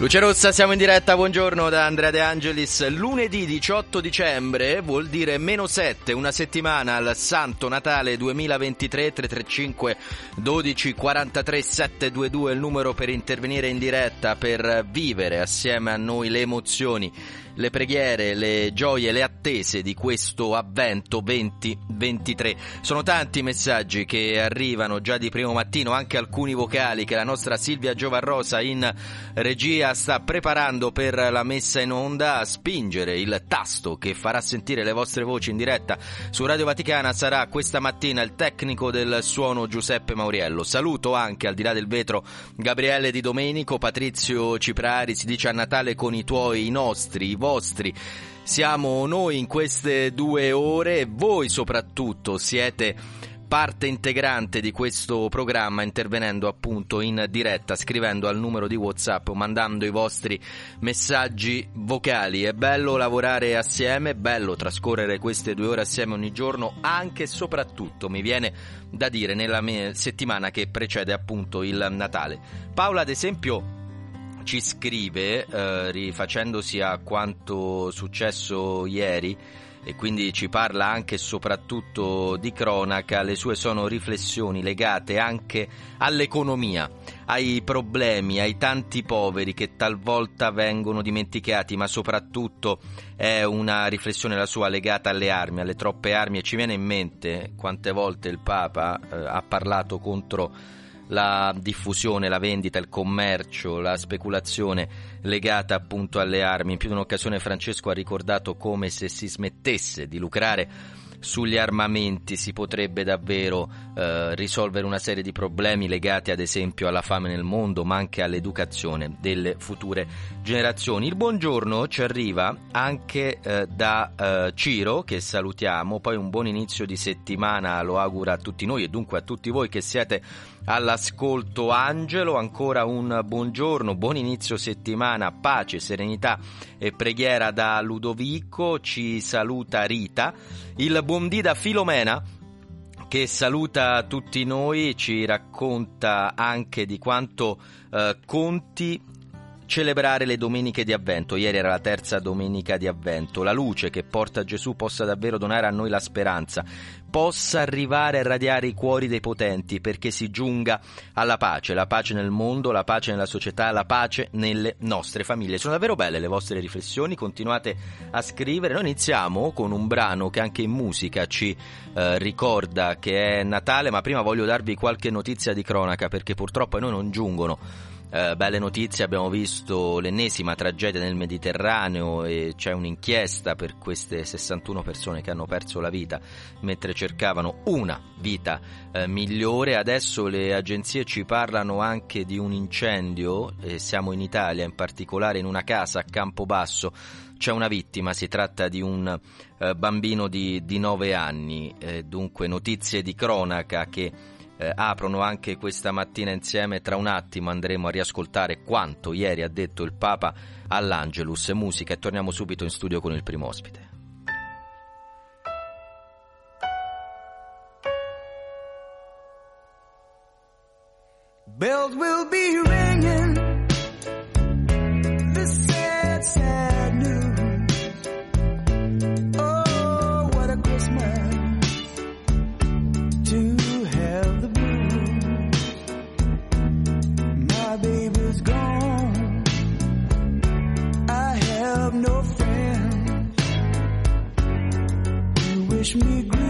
Luce Rossa, siamo in diretta, buongiorno da Andrea De Angelis. Lunedì 18 dicembre vuol dire meno 7, una settimana al Santo Natale 2023, 335 12 43 722 il numero per intervenire in diretta, per vivere assieme a noi le emozioni le preghiere, le gioie, le attese di questo avvento 2023. Sono tanti i messaggi che arrivano già di primo mattino, anche alcuni vocali che la nostra Silvia Giovarrosa in regia sta preparando per la messa in onda a spingere il tasto che farà sentire le vostre voci in diretta su Radio Vaticana sarà questa mattina il tecnico del suono Giuseppe Mauriello. Saluto anche al di là del vetro Gabriele Di Domenico, Patrizio Ciprari, si dice a Natale con i tuoi, i nostri, vostri. Siamo noi in queste due ore e voi soprattutto siete parte integrante di questo programma intervenendo appunto in diretta, scrivendo al numero di WhatsApp, mandando i vostri messaggi vocali. È bello lavorare assieme, è bello trascorrere queste due ore assieme ogni giorno, anche e soprattutto mi viene da dire nella settimana che precede appunto il Natale. Paola ad esempio ci scrive, eh, rifacendosi a quanto successo ieri, e quindi ci parla anche e soprattutto di cronaca, le sue sono riflessioni legate anche all'economia, ai problemi, ai tanti poveri che talvolta vengono dimenticati, ma soprattutto è una riflessione la sua legata alle armi, alle troppe armi e ci viene in mente quante volte il Papa eh, ha parlato contro la diffusione, la vendita, il commercio, la speculazione legata appunto alle armi. In più di un'occasione Francesco ha ricordato come se si smettesse di lucrare sugli armamenti si potrebbe davvero eh, risolvere una serie di problemi legati ad esempio alla fame nel mondo ma anche all'educazione delle future generazioni. Il buongiorno ci arriva anche eh, da eh, Ciro che salutiamo, poi un buon inizio di settimana lo augura a tutti noi e dunque a tutti voi che siete all'ascolto Angelo, ancora un buongiorno, buon inizio settimana, pace, serenità e preghiera da Ludovico, ci saluta Rita, il buon dì da Filomena che saluta tutti noi, ci racconta anche di quanto eh, conti celebrare le domeniche di avvento. Ieri era la terza domenica di avvento. La luce che porta Gesù possa davvero donare a noi la speranza, possa arrivare a radiare i cuori dei potenti perché si giunga alla pace, la pace nel mondo, la pace nella società, la pace nelle nostre famiglie. Sono davvero belle le vostre riflessioni, continuate a scrivere. Noi iniziamo con un brano che anche in musica ci eh, ricorda che è Natale, ma prima voglio darvi qualche notizia di cronaca perché purtroppo a noi non giungono eh, belle notizie, abbiamo visto l'ennesima tragedia nel Mediterraneo e c'è un'inchiesta per queste 61 persone che hanno perso la vita mentre cercavano una vita eh, migliore. Adesso le agenzie ci parlano anche di un incendio, e siamo in Italia, in particolare in una casa a Campobasso. C'è una vittima, si tratta di un eh, bambino di, di 9 anni, eh, dunque notizie di cronaca che eh, aprono anche questa mattina insieme. Tra un attimo andremo a riascoltare quanto ieri ha detto il Papa all'Angelus Musica e torniamo subito in studio con il primo ospite. Bells will be ringing this sad, sad me greeting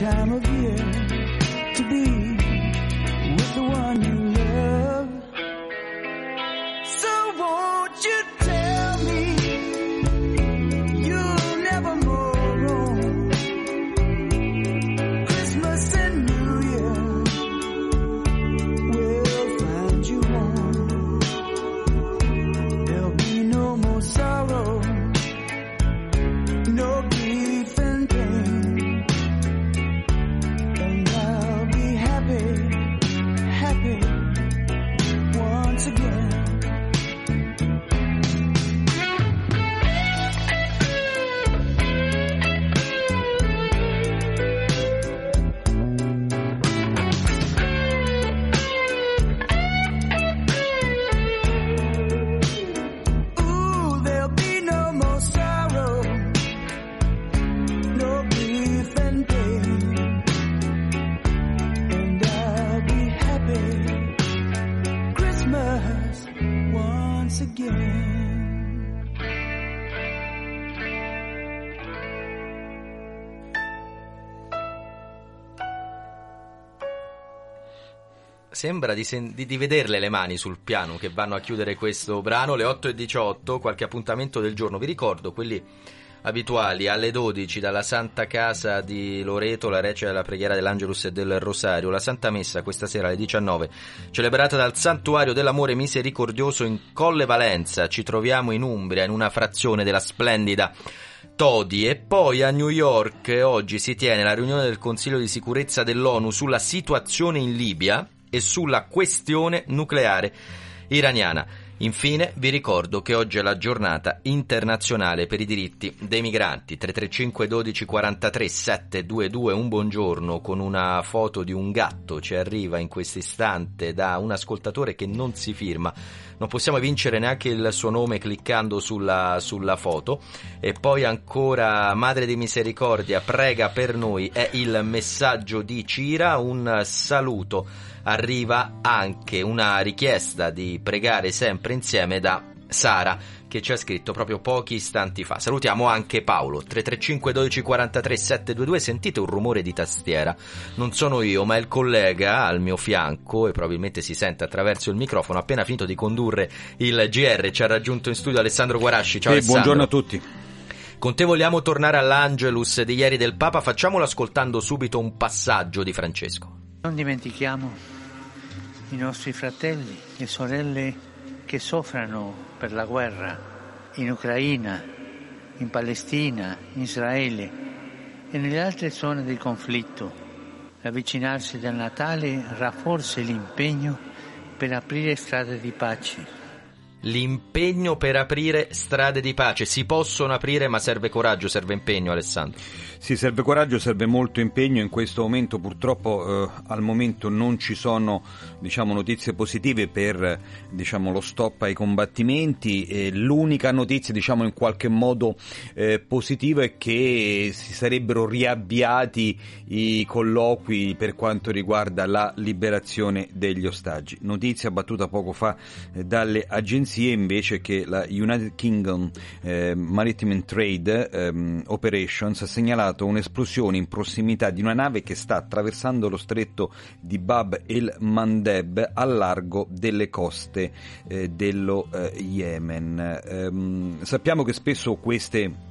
time of year to be Sembra di, sen- di- di vederle le mani sul piano che vanno a chiudere questo brano, le 8 e 18, qualche appuntamento del giorno. Vi ricordo quelli abituali alle 12 dalla Santa Casa di Loreto, la recita della preghiera dell'Angelus e del Rosario, la Santa Messa questa sera alle 19, celebrata dal Santuario dell'Amore Misericordioso in Colle Valenza. Ci troviamo in Umbria, in una frazione della splendida Todi e poi a New York oggi si tiene la riunione del Consiglio di sicurezza dell'ONU sulla situazione in Libia e sulla questione nucleare iraniana. Infine vi ricordo che oggi è la giornata internazionale per i diritti dei migranti. 335 12 43 722 un buongiorno con una foto di un gatto ci arriva in questo istante da un ascoltatore che non si firma. Non possiamo vincere neanche il suo nome cliccando sulla, sulla foto. E poi ancora Madre di Misericordia prega per noi è il messaggio di Cira. Un saluto arriva anche una richiesta di pregare sempre insieme da Sara che ci ha scritto proprio pochi istanti fa. Salutiamo anche Paolo 335 12 43 722. Sentite un rumore di tastiera. Non sono io, ma è il collega al mio fianco e probabilmente si sente attraverso il microfono. Appena finito di condurre il GR, ci ha raggiunto in studio Alessandro Guarasci. Ciao Sì, Alessandro. buongiorno a tutti. Con te vogliamo tornare all'Angelus di ieri del Papa. Facciamolo ascoltando subito un passaggio di Francesco. Non dimentichiamo i nostri fratelli e sorelle che soffrono per la guerra in Ucraina, in Palestina, in Israele e nelle altre zone di conflitto. L'avvicinarsi del Natale rafforza l'impegno per aprire strade di pace. L'impegno per aprire strade di pace. Si possono aprire, ma serve coraggio, serve impegno, Alessandro. Sì, serve coraggio, serve molto impegno. In questo momento purtroppo eh, al momento non ci sono diciamo, notizie positive per diciamo, lo stop ai combattimenti. E l'unica notizia diciamo, in qualche modo eh, positiva è che si sarebbero riavviati i colloqui per quanto riguarda la liberazione degli ostaggi. Notizia battuta poco fa eh, dalle agenzie invece che la United Kingdom eh, Maritime Trade ehm, Operations ha segnalato un'esplosione in prossimità di una nave che sta attraversando lo stretto di Bab el Mandeb a largo delle coste eh, dello eh, Yemen. Ehm, sappiamo che spesso queste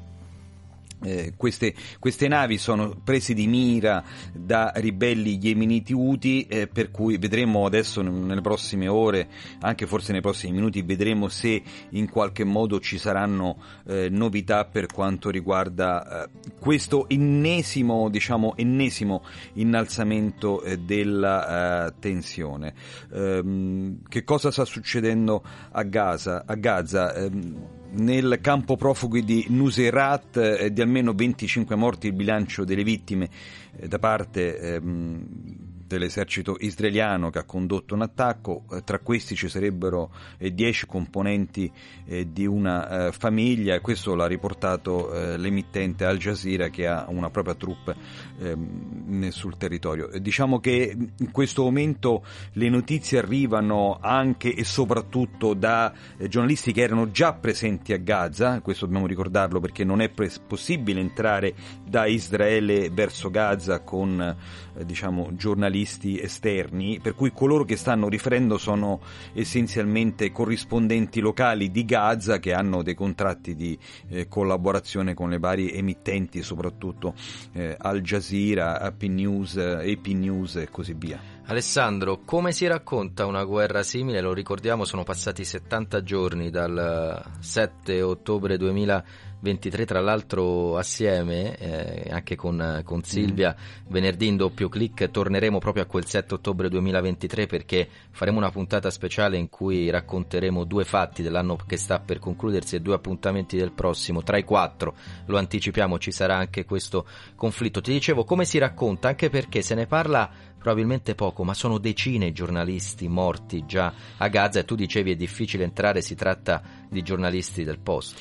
eh, queste, queste, navi sono prese di mira da ribelli yemeniti Houthi, eh, per cui vedremo adesso nelle prossime ore, anche forse nei prossimi minuti, vedremo se in qualche modo ci saranno eh, novità per quanto riguarda eh, questo ennesimo, diciamo, ennesimo innalzamento eh, della eh, tensione. Ehm, che cosa sta succedendo a Gaza? A Gaza ehm, nel campo profughi di Nuseirat eh, di almeno 25 morti il bilancio delle vittime eh, da parte ehm, dell'esercito israeliano che ha condotto un attacco, eh, tra questi ci sarebbero eh, dieci componenti eh, di una eh, famiglia e questo l'ha riportato eh, l'emittente Al Jazeera che ha una propria troupe ehm, sul territorio. Diciamo che in questo momento le notizie arrivano anche e soprattutto da giornalisti che erano già presenti a Gaza, questo dobbiamo ricordarlo perché non è possibile entrare da Israele verso Gaza con diciamo, giornalisti esterni, per cui coloro che stanno riferendo sono essenzialmente corrispondenti locali di Gaza che hanno dei contratti di eh, collaborazione con le varie emittenti, soprattutto eh, Al Jazeera, AP News, AP News e così via. Alessandro, come si racconta una guerra simile? Lo ricordiamo, sono passati 70 giorni dal 7 ottobre 2000 23 tra l'altro assieme eh, anche con, con Silvia mm. venerdì in doppio clic torneremo proprio a quel 7 ottobre 2023 perché faremo una puntata speciale in cui racconteremo due fatti dell'anno che sta per concludersi e due appuntamenti del prossimo tra i quattro lo anticipiamo ci sarà anche questo conflitto ti dicevo come si racconta anche perché se ne parla probabilmente poco, ma sono decine i giornalisti morti già a Gaza e tu dicevi è difficile entrare, si tratta di giornalisti del posto.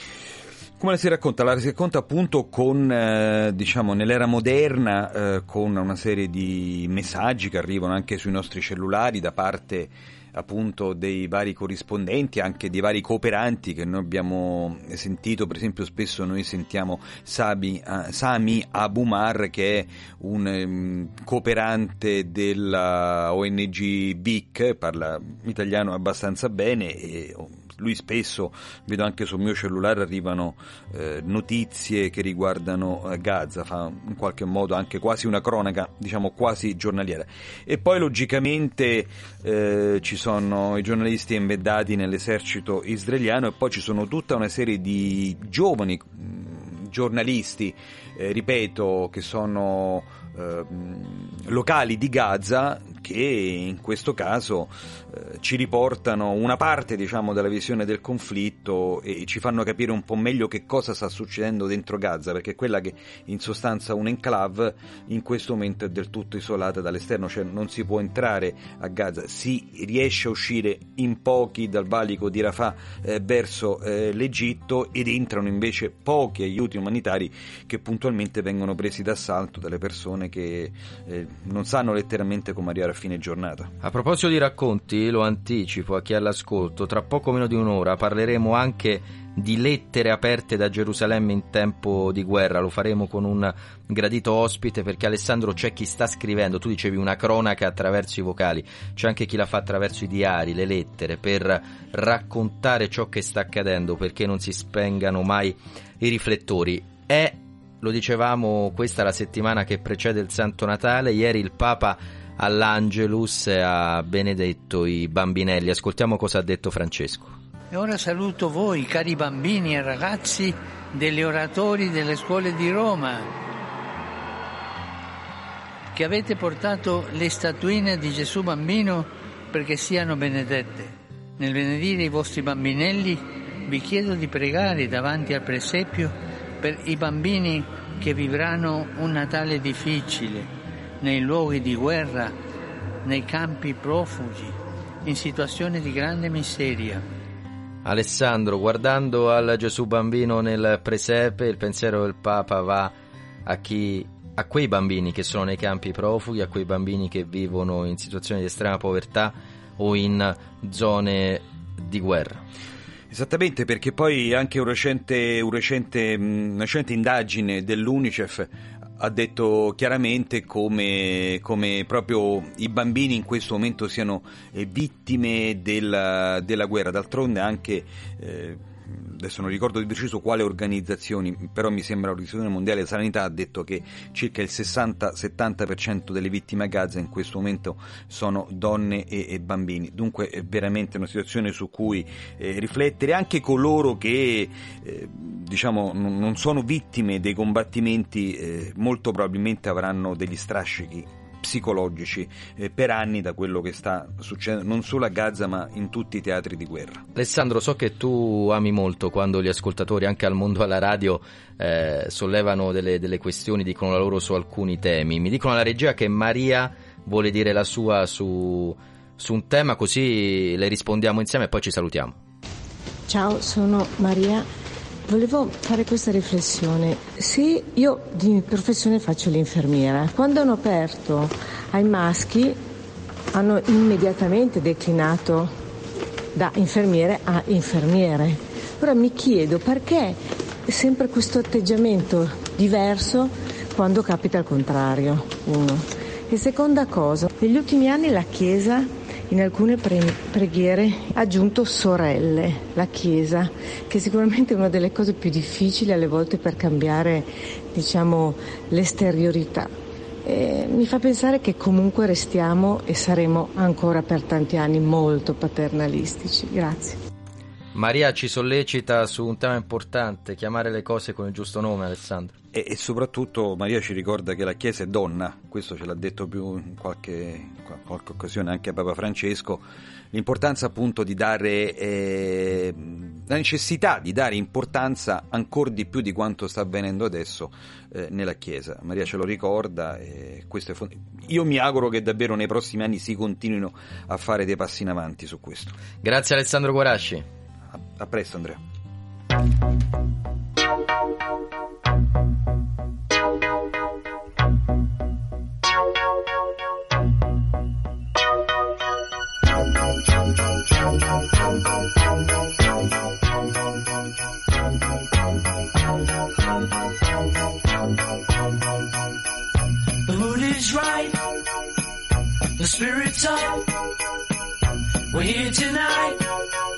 Come la si racconta? La si racconta appunto con, eh, diciamo, nell'era moderna, eh, con una serie di messaggi che arrivano anche sui nostri cellulari da parte appunto dei vari corrispondenti, anche dei vari cooperanti che noi abbiamo sentito, per esempio spesso noi sentiamo Sabi, uh, Sami Abumar che è un um, cooperante della ONG BIC, parla italiano abbastanza bene e lui spesso, vedo anche sul mio cellulare, arrivano eh, notizie che riguardano eh, Gaza, fa in qualche modo anche quasi una cronaca, diciamo quasi giornaliera. E poi logicamente eh, ci sono i giornalisti embeddati nell'esercito israeliano e poi ci sono tutta una serie di giovani mh, mm, giornalisti, eh, ripeto, che sono eh, locali di Gaza che in questo caso eh, ci riportano una parte diciamo, della visione del conflitto e ci fanno capire un po' meglio che cosa sta succedendo dentro Gaza, perché è quella che in sostanza un enclave in questo momento è del tutto isolata dall'esterno, cioè non si può entrare a Gaza, si riesce a uscire in pochi dal valico di Rafah eh, verso eh, l'Egitto ed entrano invece pochi aiuti umanitari che puntualmente vengono presi d'assalto dalle persone che eh, non sanno letteralmente come arrivare a fine giornata. A proposito di racconti, lo anticipo a chi è all'ascolto, tra poco meno di un'ora parleremo anche di lettere aperte da Gerusalemme in tempo di guerra. Lo faremo con un gradito ospite perché Alessandro c'è chi sta scrivendo, tu dicevi una cronaca attraverso i vocali, c'è anche chi la fa attraverso i diari, le lettere, per raccontare ciò che sta accadendo perché non si spengano mai i riflettori. È, lo dicevamo, questa la settimana che precede il Santo Natale, ieri il Papa all'Angelus ha benedetto i bambinelli. Ascoltiamo cosa ha detto Francesco. E ora saluto voi, cari bambini e ragazzi degli oratori delle scuole di Roma, che avete portato le statuine di Gesù bambino perché siano benedette. Nel benedire i vostri bambinelli vi chiedo di pregare davanti al presepio per i bambini che vivranno un Natale difficile nei luoghi di guerra, nei campi profughi, in situazioni di grande miseria. Alessandro, guardando al Gesù bambino nel presepe, il pensiero del Papa va a chi a quei bambini che sono nei campi profughi, a quei bambini che vivono in situazioni di estrema povertà o in zone di guerra. Esattamente, perché poi anche un recente, un recente, una recente indagine dell'UNICEF ha detto chiaramente come, come, proprio i bambini in questo momento siano eh, vittime della, della guerra, d'altronde anche eh, adesso non ricordo di preciso quale organizzazioni, però mi sembra l'Organizzazione Mondiale della Sanità ha detto che circa il 60-70% delle vittime a Gaza in questo momento sono donne e, e bambini. Dunque è veramente una situazione su cui eh, riflettere anche coloro che eh, diciamo non, non, sono vittime dei combattimenti eh, molto probabilmente avranno degli strascichi psicologici eh, per anni da quello che sta succedendo non solo a Gaza ma in tutti i teatri di guerra. Alessandro, so che tu ami molto quando gli ascoltatori anche al mondo alla radio eh, sollevano delle, delle questioni, dicono la loro su alcuni temi. Mi dicono alla regia che Maria vuole dire la sua su, su un tema, così le rispondiamo insieme e poi ci salutiamo. Ciao, sono Maria. Volevo fare questa riflessione. Se io di professione faccio l'infermiera, quando hanno aperto ai maschi hanno immediatamente declinato da infermiere a infermiere. Ora mi chiedo perché sempre questo atteggiamento diverso quando capita il contrario, uno. E seconda cosa, negli ultimi anni la Chiesa in alcune pre- preghiere ha aggiunto sorelle, la Chiesa, che sicuramente è una delle cose più difficili alle volte per cambiare, diciamo, l'esteriorità. E mi fa pensare che comunque restiamo e saremo ancora per tanti anni molto paternalistici. Grazie. Maria ci sollecita su un tema importante, chiamare le cose con il giusto nome, Alessandro. E, e soprattutto Maria ci ricorda che la Chiesa è donna, questo ce l'ha detto più in qualche, qualche occasione anche Papa Francesco, l'importanza appunto di dare, eh, la necessità di dare importanza ancora di più di quanto sta avvenendo adesso eh, nella Chiesa. Maria ce lo ricorda e questo è fond- io mi auguro che davvero nei prossimi anni si continuino a fare dei passi in avanti su questo. Grazie Alessandro Guarasci. A, presto Andrea. The mood is right. The spirit's up. We're here tonight.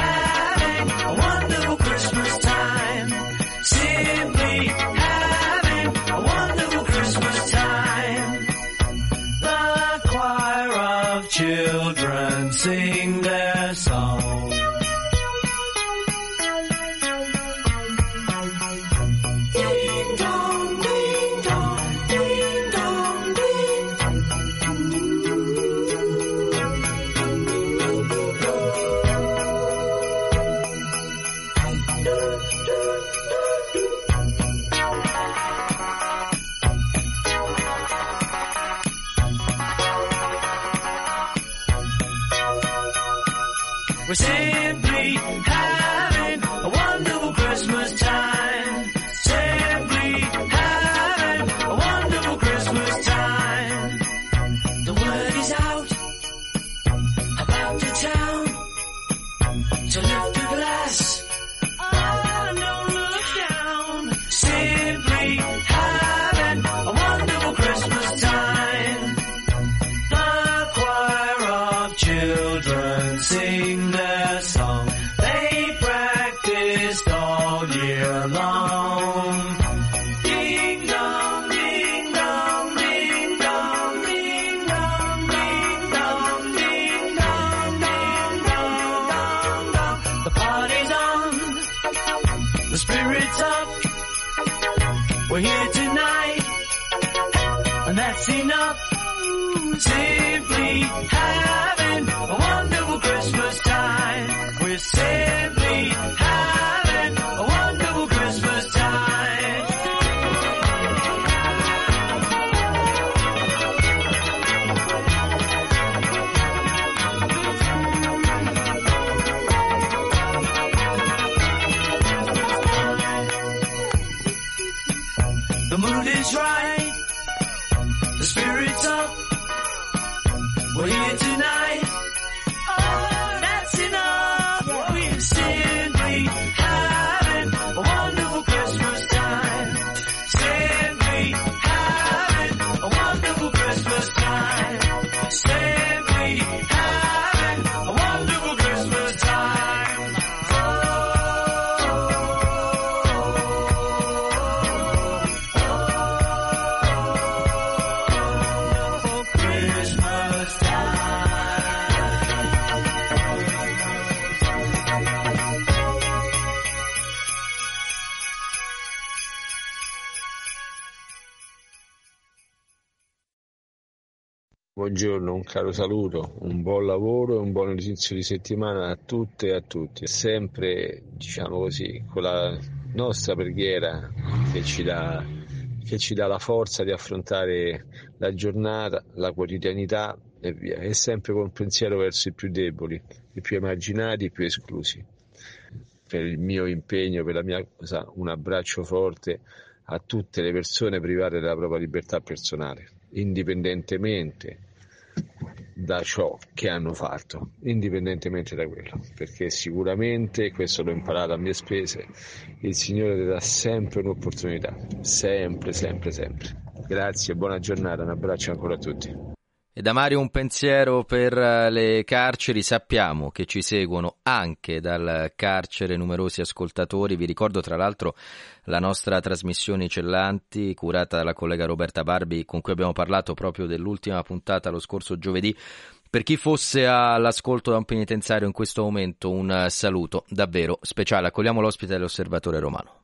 Buongiorno, un caro saluto, un buon lavoro e un buon inizio di settimana a tutte e a tutti. Sempre, diciamo così, con la nostra preghiera che ci dà, che ci dà la forza di affrontare la giornata, la quotidianità e via. E sempre con pensiero verso i più deboli, i più emarginati, i più esclusi. Per il mio impegno, per la mia cosa, un abbraccio forte a tutte le persone private della propria libertà personale indipendentemente da ciò che hanno fatto, indipendentemente da quello, perché sicuramente, questo l'ho imparato a mie spese, il Signore ti dà sempre un'opportunità, sempre, sempre, sempre. Grazie, buona giornata, un abbraccio ancora a tutti. E da Mario un pensiero per eh, le carceri, sappiamo che ci seguono anche dal carcere numerosi ascoltatori, vi ricordo tra l'altro la nostra trasmissione Cellanti curata dalla collega Roberta Barbi con cui abbiamo parlato proprio dell'ultima puntata lo scorso giovedì. Per chi fosse all'ascolto da un penitenziario in questo momento un saluto davvero speciale, accogliamo l'ospite dell'osservatore romano.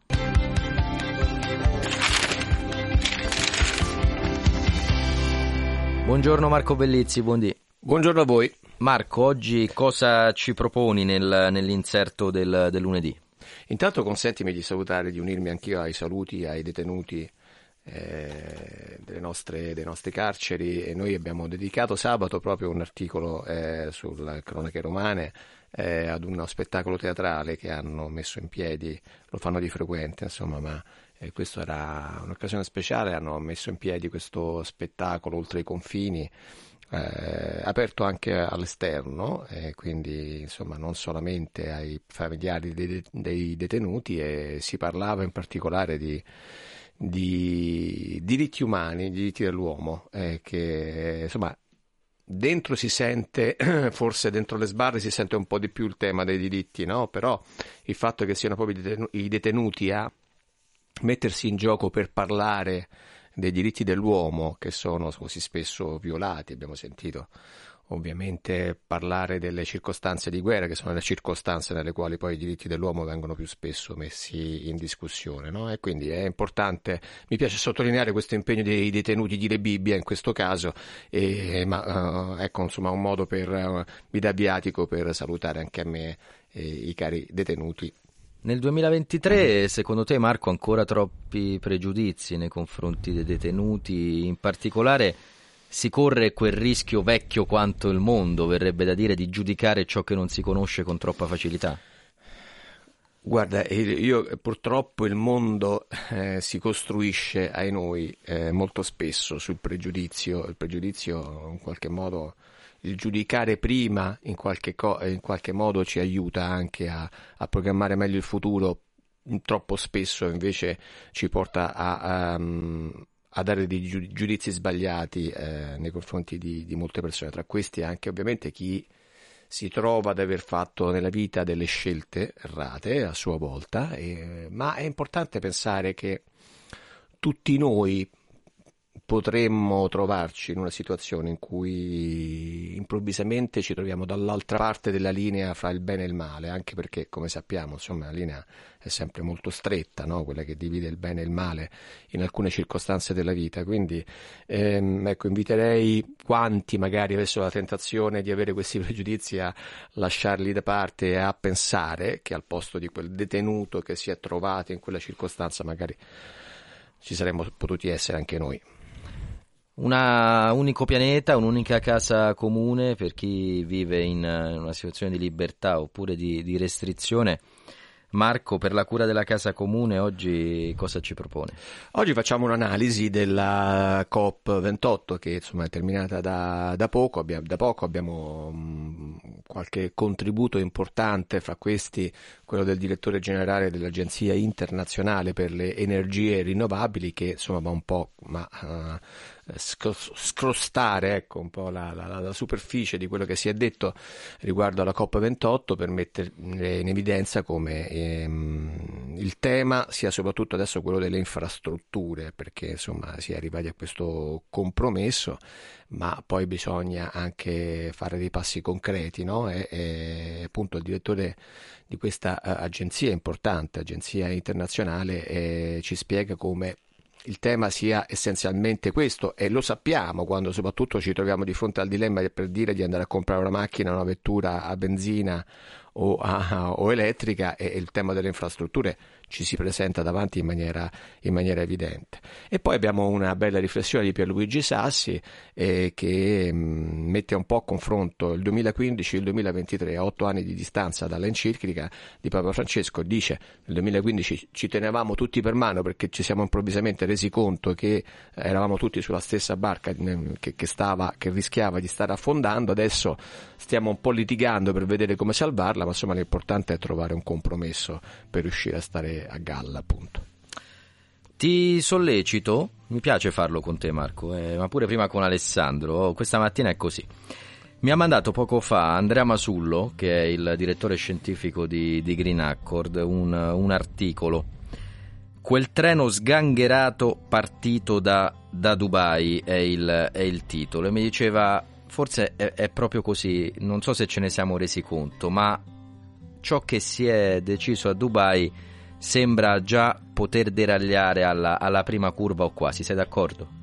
Buongiorno Marco Bellizzi, buondì. Buongiorno a voi. Marco, oggi cosa ci proponi nel, nell'inserto del, del, lunedì? Intanto consentimi di salutare, di unirmi anch'io ai saluti ai detenuti eh, delle nostre, dei nostri carceri e noi abbiamo dedicato sabato proprio un articolo eh, sulle cronache romane eh, ad uno spettacolo teatrale che hanno messo in piedi, lo fanno di frequente insomma, ma e questa era un'occasione speciale, hanno messo in piedi questo spettacolo oltre i confini, eh, aperto anche all'esterno, e quindi insomma non solamente ai familiari dei, dei detenuti e si parlava in particolare di, di diritti umani, diritti dell'uomo, eh, che insomma dentro si sente, forse dentro le sbarre si sente un po' di più il tema dei diritti, no? però il fatto che siano proprio i detenuti a mettersi in gioco per parlare dei diritti dell'uomo che sono così spesso violati, abbiamo sentito ovviamente parlare delle circostanze di guerra, che sono le circostanze nelle quali poi i diritti dell'uomo vengono più spesso messi in discussione. No? E quindi è importante, mi piace sottolineare questo impegno dei detenuti di Rebibbia in questo caso, e, ma uh, ecco insomma un modo per, uh, mi dà viatico per salutare anche a me eh, i cari detenuti nel 2023, secondo te, Marco, ancora troppi pregiudizi nei confronti dei detenuti? In particolare, si corre quel rischio vecchio quanto il mondo, verrebbe da dire, di giudicare ciò che non si conosce con troppa facilità? Guarda, io purtroppo il mondo eh, si costruisce ai noi eh, molto spesso sul pregiudizio, il pregiudizio in qualche modo il giudicare prima in qualche, co- in qualche modo ci aiuta anche a, a, programmare meglio il futuro, troppo spesso invece ci porta a, a, a dare dei giudizi sbagliati eh, nei confronti di, di, molte persone, tra questi anche ovviamente chi si trova ad aver fatto nella vita delle scelte errate a sua volta, e, ma è importante pensare che tutti noi potremmo trovarci in una situazione in cui improvvisamente ci troviamo dall'altra parte della linea fra il bene e il male, anche perché, come sappiamo, insomma, la linea è sempre molto stretta, no? quella che divide il bene e il male in alcune circostanze della vita. Quindi, ehm, ecco, inviterei quanti magari avessero la tentazione di avere questi pregiudizi a lasciarli da parte e a pensare che al posto di quel detenuto che si è trovato in quella circostanza, magari ci saremmo potuti essere anche noi un unico pianeta, un'unica casa comune per chi vive in una situazione di libertà oppure di, di restrizione Marco, per la cura della casa comune, oggi cosa ci propone? Oggi facciamo un'analisi della COP28 che insomma, è terminata da, da, poco. Abbiamo, da poco abbiamo um, qualche contributo importante, fra questi quello del direttore generale dell'Agenzia internazionale per le energie rinnovabili che insomma va un po' ma, uh, scrostare ecco, un po' la, la, la, superficie di quello che si è detto riguardo alla COP28 per mettere in evidenza come ehm, il tema sia soprattutto adesso quello delle infrastrutture, perché insomma si è arrivati a questo compromesso, ma poi bisogna anche fare dei passi concreti, no? e, e appunto il direttore di questa uh, agenzia importante, agenzia internazionale, eh, ci spiega come il tema sia essenzialmente questo e lo sappiamo quando soprattutto ci troviamo di fronte al dilemma per dire di andare a comprare una macchina, una vettura a benzina o, a, o elettrica e il tema delle infrastrutture ci si presenta davanti in maniera, in maniera evidente. E poi abbiamo una bella riflessione di Pierluigi Sassi eh, che mh, mm, mette un po' a confronto il 2015 e il 2023 a otto anni di distanza dall'enciclica di Papa Francesco. Dice nel 2015 ci tenevamo tutti per mano perché ci siamo improvvisamente resi conto che eravamo tutti sulla stessa barca che, che, stava, che rischiava di stare affondando, adesso stiamo un po' litigando per vedere come salvarla, ma insomma l'importante è trovare un compromesso per riuscire a stare a galla, appunto. Ti sollecito, mi piace farlo con te Marco, eh, ma pure prima con Alessandro, questa mattina è così. Mi ha mandato poco fa Andrea Masullo, che è il direttore scientifico di, di Green Accord, un, un, articolo. Quel treno sgangherato partito da, da Dubai è il, è il, titolo e mi diceva forse è, è proprio così, non so se ce ne siamo resi conto, ma ciò che si è deciso a Dubai sembra già poter deragliare alla, alla prima curva o quasi, sei d'accordo?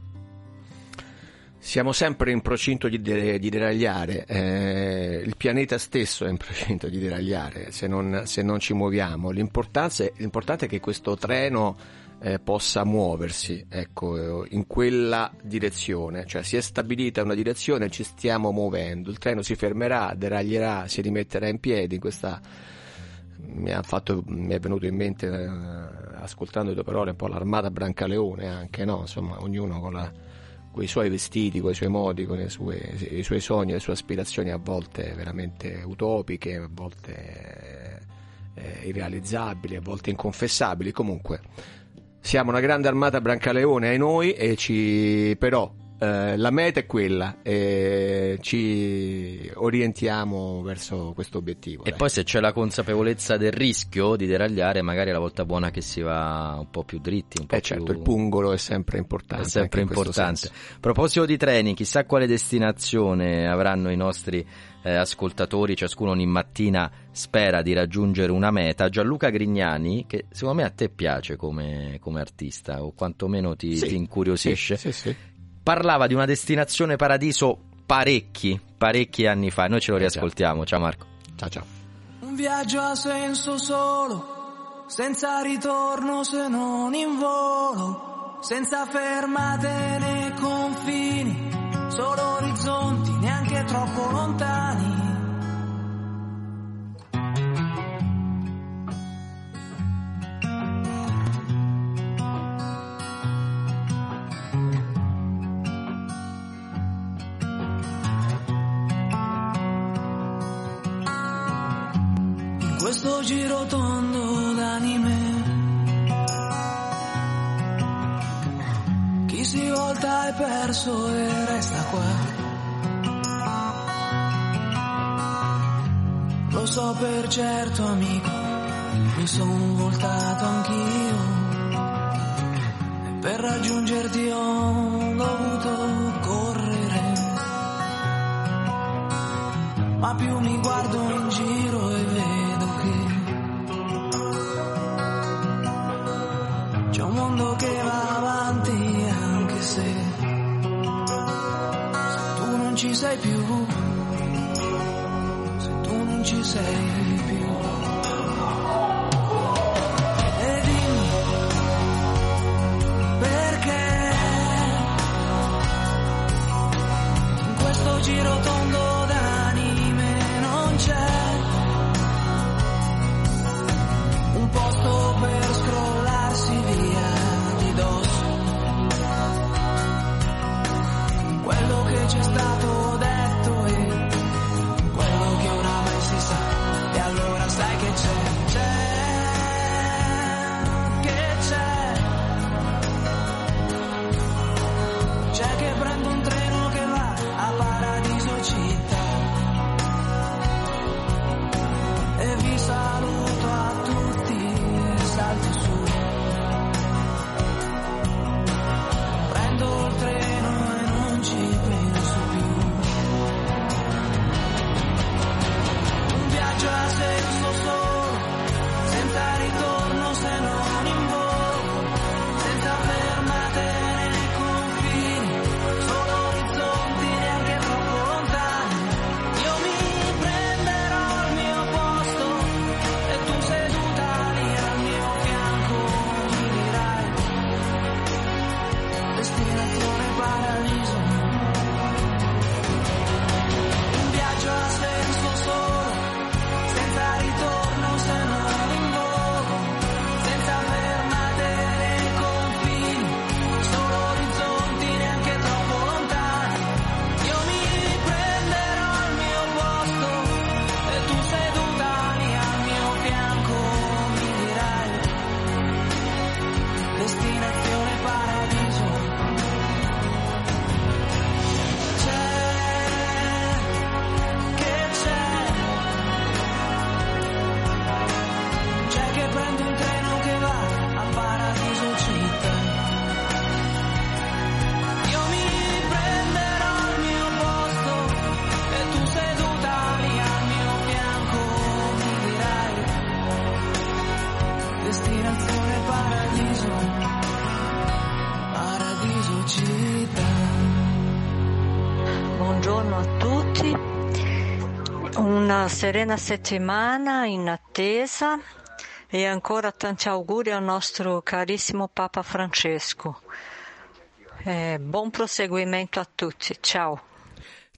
Siamo sempre in procinto di, de- di deragliare, eh, il pianeta stesso è in procinto di deragliare se non, se non ci muoviamo. L'importante è che questo treno eh, possa muoversi ecco, in quella direzione, cioè si è stabilita una direzione ci stiamo muovendo, il treno si fermerà, deraglierà, si rimetterà in piedi in questa mi, fatto, mi, è venuto in mente, eh, ascoltando le tue parole, un po' l'armata Brancaleone anche, no? Insomma, ognuno con, la, con i suoi vestiti, con i suoi modi, con suoi, i suoi sogni, le sue aspirazioni a volte veramente utopiche, a volte eh, irrealizzabili, a volte inconfessabili. Comunque, siamo una grande armata Brancaleone ai noi, e ci, però eh, la meta è quella e ci orientiamo verso questo obiettivo. E dai. poi se c'è la consapevolezza del rischio di deragliare, magari è la volta buona che si va un po' più dritti. Un po eh certo, il pungolo è sempre importante. È sempre importante. A proposito di treni, chissà quale destinazione avranno i nostri eh, ascoltatori, ciascuno ogni mattina spera di raggiungere una meta. Gianluca Grignani, che secondo me a te piace come, come artista, o quantomeno ti, sì, ti incuriosisce. Sì, sì, parlava di una destinazione paradiso parecchi, parecchi anni fa. Noi ce lo riascoltiamo. Ciao Marco. Ciao ciao. Un viaggio a senso solo, senza ritorno se non in volo, senza fermate né confini, solo orizzonti neanche troppo lontani giro tondo d'anime. Chi si volta è perso e resta qua. Lo so per certo amico, mi son voltato anch'io. E per raggiungerti ho dovuto correre. Ma più mi guardo in giro e vedo mondo che va avanti anche se, tu non ci sei più, se tu non ci sei feel serena settimana in attesa e ancora tanti auguri al nostro carissimo Papa Francesco. Eh, buon proseguimento a tutti. Ciao.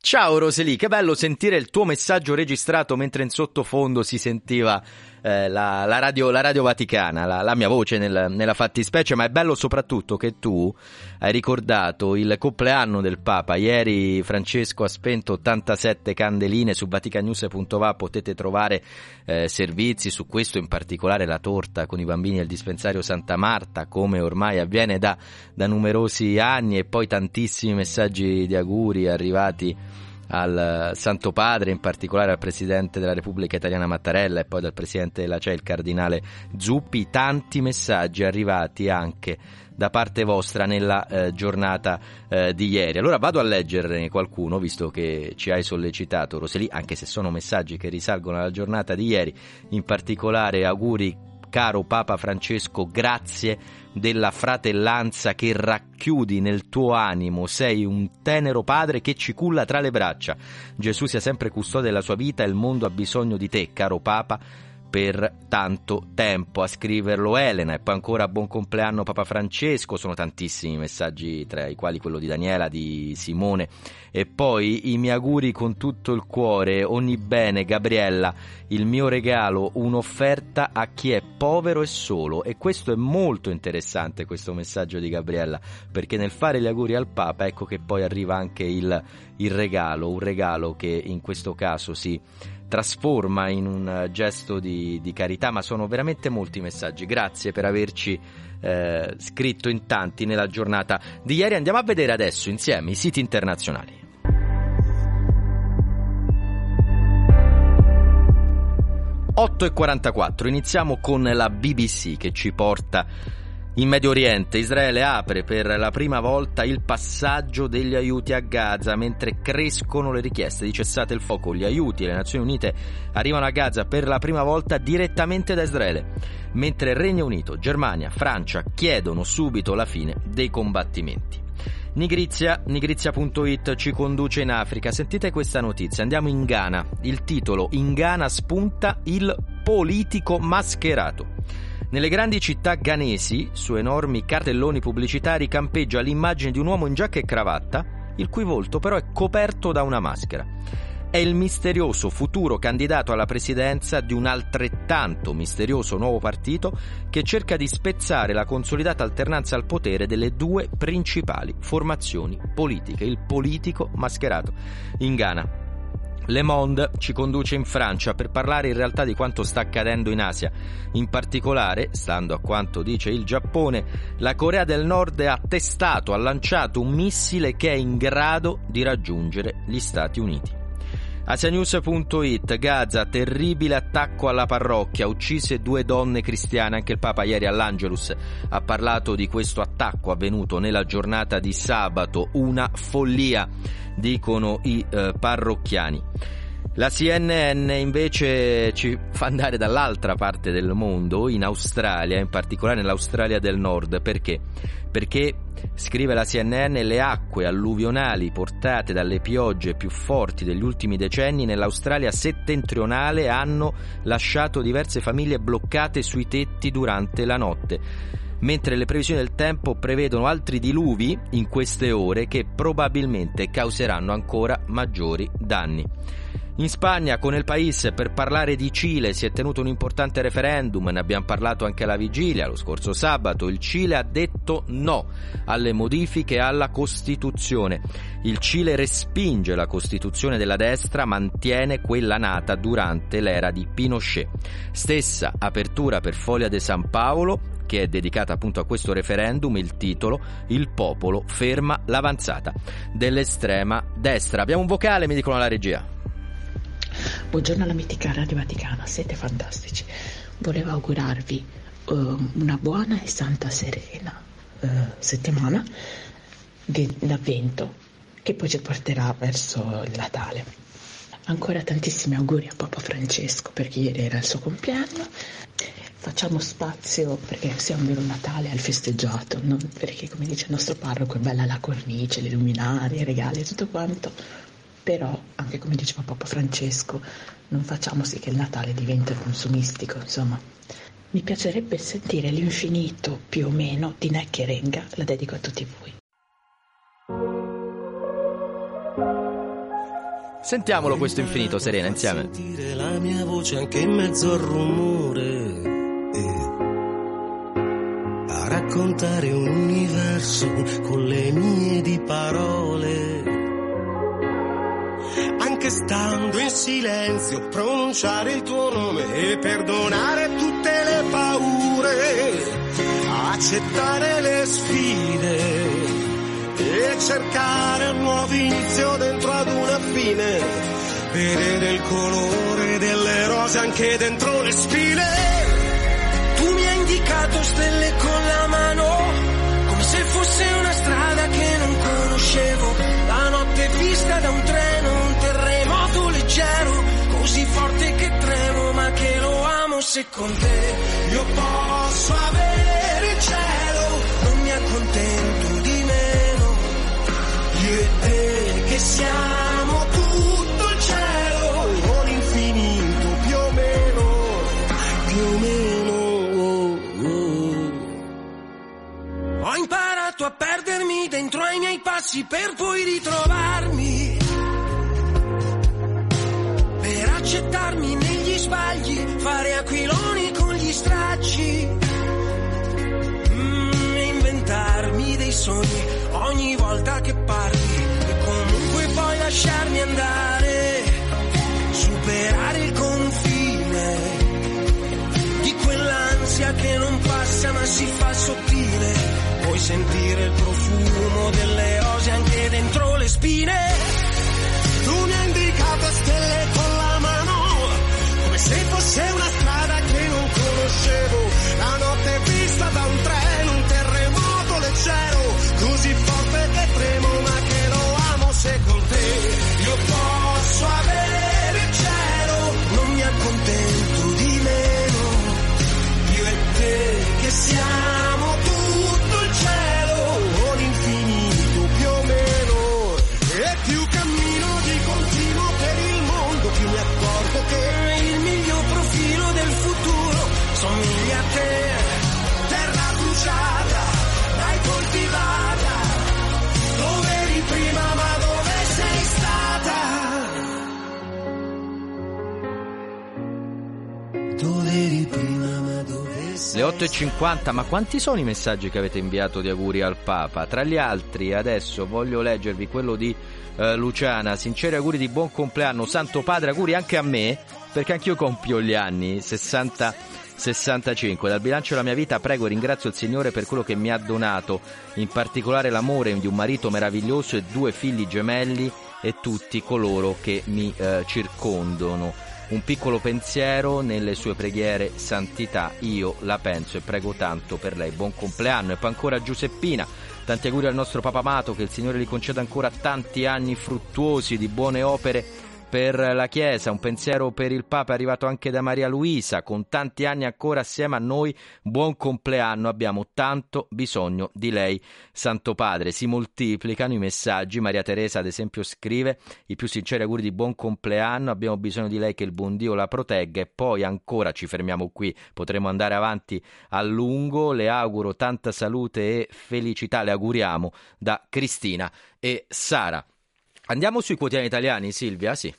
Ciao Roseli, che bello sentire il tuo messaggio registrato mentre in sottofondo si sentiva eh, la, la, radio, la, radio, Vaticana, la, la mia voce nel, nella fattispecie, ma è bello soprattutto che tu hai ricordato il compleanno del Papa. Ieri Francesco ha spento 87 candeline su vaticanews.va, potete trovare eh, servizi su questo, in particolare la torta con i bambini al dispensario Santa Marta, come ormai avviene da, da numerosi anni, e poi tantissimi messaggi di auguri arrivati al Santo Padre, in particolare al Presidente della Repubblica Italiana Mattarella e poi dal Presidente della CE, il Cardinale Zuppi, tanti messaggi arrivati anche da parte vostra nella eh, giornata eh, di ieri. Allora vado a leggerne qualcuno, visto che ci hai sollecitato Roseli, anche se sono messaggi che risalgono alla giornata di ieri, in particolare auguri caro Papa Francesco, grazie della fratellanza che racchiudi nel tuo animo, sei un tenero padre che ci culla tra le braccia. Gesù sia sempre custode della sua vita e il mondo ha bisogno di te, caro Papa per tanto tempo a scriverlo Elena. E poi ancora buon compleanno Papa Francesco, sono tantissimi messaggi tra i quali quello di Daniela, di Simone. E poi i miei auguri con tutto il cuore, ogni bene Gabriella, il mio regalo, un'offerta a chi è povero e solo. E questo è molto interessante questo messaggio di Gabriella perché nel fare gli auguri al Papa ecco che poi arriva anche il, il regalo, un regalo che in questo caso si trasforma in un gesto di, di, carità, ma sono veramente molti messaggi. Grazie per averci eh, scritto in tanti nella giornata di ieri. Andiamo a vedere adesso insieme i siti internazionali. ...8.44, iniziamo con la BBC che ci porta in Medio Oriente Israele apre per la prima volta il passaggio degli aiuti a Gaza mentre crescono le richieste di cessate il fuoco. Gli aiuti e le Nazioni Unite arrivano a Gaza per la prima volta direttamente da Israele, mentre Regno Unito, Germania, Francia chiedono subito la fine dei combattimenti. Nigrizia, nigrizia.it ci conduce in Africa. Sentite questa notizia, andiamo in Ghana. Il titolo In Ghana spunta il politico mascherato. Nelle grandi città ghanesi, su enormi cartelloni pubblicitari, campeggia l'immagine di un uomo in giacca e cravatta, il cui volto però è coperto da una maschera. È il misterioso futuro candidato alla presidenza di un altrettanto misterioso nuovo partito che cerca di spezzare la consolidata alternanza al potere delle due principali formazioni politiche, il politico mascherato. In Ghana le Monde ci conduce in Francia per parlare in realtà di quanto sta accadendo in Asia. In particolare, stando a quanto dice il Giappone, la Corea del Nord ha testato, ha lanciato un missile che è in grado di raggiungere gli Stati Uniti. Asianews.it Gaza, terribile attacco alla parrocchia, uccise due donne cristiane, anche il Papa ieri all'Angelus ha parlato di questo attacco avvenuto nella giornata di sabato, una follia, dicono i eh, parrocchiani. La CNN invece ci fa andare dall'altra parte del mondo, in Australia, in particolare nell'Australia del Nord, perché? Perché, scrive la CNN, le acque alluvionali portate dalle piogge più forti degli ultimi decenni nell'Australia settentrionale hanno lasciato diverse famiglie bloccate sui tetti durante la notte mentre le previsioni del tempo prevedono altri diluvi in queste ore che probabilmente causeranno ancora maggiori danni. In Spagna, con il País, per parlare di Cile si è tenuto un importante referendum, ne abbiamo parlato anche alla vigilia, lo scorso sabato. Il Cile ha detto no alle modifiche alla Costituzione. Il Cile respinge la Costituzione della destra, mantiene quella nata durante l'era di Pinochet. Stessa apertura per Foglia de San Paolo, che è dedicata appunto a questo referendum, il titolo Il popolo ferma l'avanzata dell'estrema destra. Abbiamo un vocale, mi dicono alla regia. Buongiorno alla mitica Radio Vaticana, siete fantastici. Volevo augurarvi uh, una buona e santa serena uh, settimana di, d'avvento che poi ci porterà verso il Natale. Ancora tantissimi auguri a Papa Francesco perché ieri era il suo compleanno. Facciamo spazio perché sia un vero Natale al festeggiato, perché come dice il nostro parroco è bella la cornice, le luminarie, i regali e tutto quanto però anche come diceva Papa Francesco, non facciamo sì che il Natale diventi consumistico, insomma. Mi piacerebbe sentire l'infinito più o meno di e Renga, la dedico a tutti voi. Sentiamolo questo infinito, Serena, insieme. Sentire la mia voce anche in mezzo al rumore. eh. A raccontare un universo con le mie di parole. Anche stando in silenzio, pronunciare il tuo nome e perdonare tutte le paure. Accettare le sfide e cercare un nuovo inizio dentro ad una fine. Vedere il colore delle rose anche dentro le spine. Tu mi hai indicato stelle con la mano, come se fosse una strada che non conoscevo. La notte vista da un treno, leggero, così forte che tremo, ma che lo amo se con te io posso avere il cielo, non mi accontento di meno. Io e te che siamo tutto il cielo, o l'infinito più o meno, più o meno. Ho imparato a perdermi dentro ai miei passi per poi ritrovarmi. Per accettarmi negli sbagli, fare aquiloni con gli stracci. Mm, inventarmi dei sogni ogni volta che parli. E comunque poi lasciarmi andare. Superare il confine di quell'ansia che non passa ma si fa sottile. Puoi sentire il profumo delle rose anche dentro le spine. Hai indicato stelle con la se fosse una strada che non conoscevo. La notte vista da un treno, un terremoto leggero, così forte che tremo, ma che lo amo se con te io posso avere il cielo, non mi accontento di meno. Io e te che siamo Le 8.50, ma quanti sono i messaggi che avete inviato di auguri al Papa? Tra gli altri, adesso voglio leggervi quello di eh, Luciana. Sinceri auguri di buon compleanno, Santo Padre, auguri anche a me, perché anch'io compio gli anni, 60, 65. Dal bilancio della mia vita prego e ringrazio il Signore per quello che mi ha donato, in particolare l'amore di un marito meraviglioso e due figli gemelli e tutti coloro che mi eh, circondano. Un piccolo pensiero nelle sue preghiere, santità, io la penso e prego tanto per lei. Buon compleanno. E poi ancora Giuseppina, tanti auguri al nostro Papa Amato, che il Signore gli conceda ancora tanti anni fruttuosi di buone opere per la Chiesa, un pensiero per il Papa è arrivato anche da Maria Luisa, con tanti anni ancora assieme a noi, buon compleanno, abbiamo tanto bisogno di lei, Santo Padre. Si moltiplicano i messaggi, Maria Teresa ad esempio scrive i più sinceri auguri di buon compleanno, abbiamo bisogno di lei che il buon Dio la protegga e poi ancora ci fermiamo qui, potremo andare avanti a lungo, le auguro tanta salute e felicità, le auguriamo da Cristina e Sara. Andiamo sui quotidiani italiani, Silvia? Sì.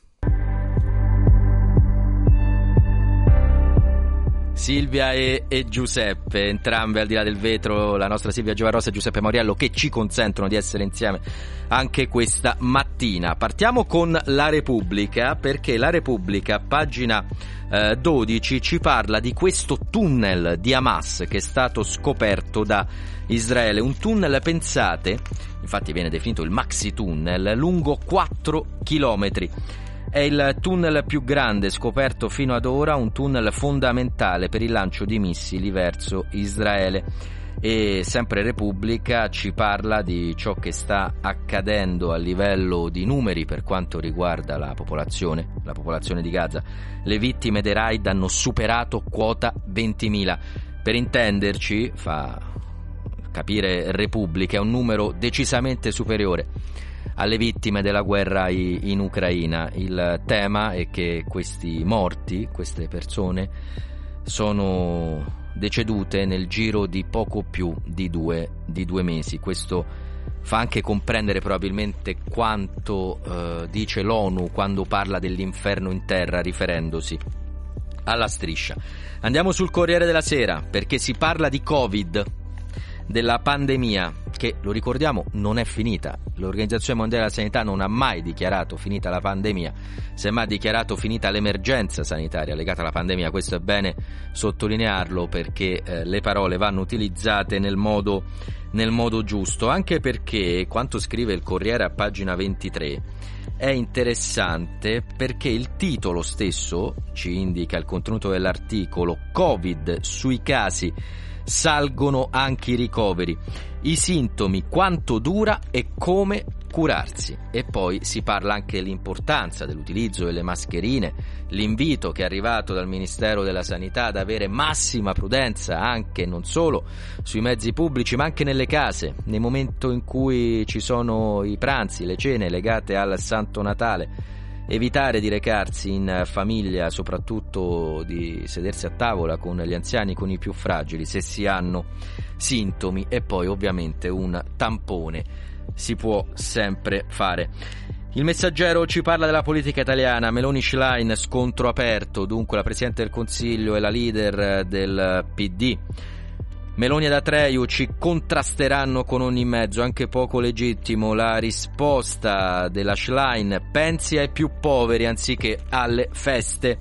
Silvia e, e, Giuseppe, entrambe al di là del vetro, la nostra Silvia Giovanrosa e Giuseppe Mauriello che ci consentono di essere insieme anche questa mattina. Partiamo con La Repubblica perché La Repubblica, pagina eh, 12, ci parla di questo tunnel di Hamas che è stato scoperto da Israele, un tunnel pensate, infatti viene definito il maxi tunnel, lungo 4 chilometri. È il tunnel più grande scoperto fino ad ora, un tunnel fondamentale per il lancio di missili verso Israele. E sempre Repubblica ci parla di ciò che sta accadendo a livello di numeri per quanto riguarda la popolazione, la popolazione di Gaza. Le vittime dei raid hanno superato quota 20.000. Per intenderci, fa capire Repubblica, è un numero decisamente superiore alle vittime della guerra in Ucraina. Il tema è che questi morti, queste persone, sono decedute nel giro di poco più di due, di due mesi. Questo fa anche comprendere probabilmente quanto eh, dice l'ONU quando parla dell'inferno in terra riferendosi alla striscia. Andiamo sul Corriere della Sera perché si parla di Covid della pandemia, che lo ricordiamo non è finita. L'Organizzazione Mondiale della Sanità non ha mai dichiarato finita la pandemia, semmai ha dichiarato finita l'emergenza sanitaria legata alla pandemia. Questo è bene sottolinearlo perché eh, le parole vanno utilizzate nel modo, nel modo giusto, anche perché quanto scrive il Corriere a pagina 23 è interessante perché il titolo stesso ci indica il contenuto dell'articolo Covid sui casi salgono anche i ricoveri, i sintomi, quanto dura e come curarsi. E poi si parla anche dell'importanza dell'utilizzo delle mascherine, l'invito che è arrivato dal Ministero della Sanità ad avere massima prudenza anche non solo sui mezzi pubblici ma anche nelle case, nel momento in cui ci sono i pranzi, le cene legate al Santo Natale evitare di recarsi in famiglia, soprattutto di sedersi a tavola con gli anziani, con i più fragili, se si hanno sintomi e poi ovviamente un tampone si può sempre fare. Il messaggero ci parla della politica italiana, Meloni Schlein scontro aperto, dunque la Presidente del Consiglio e la leader del PD. Meloni ed Atreyu ci contrasteranno con ogni mezzo, anche poco legittimo, la risposta della Schlein, pensi ai più poveri anziché alle feste.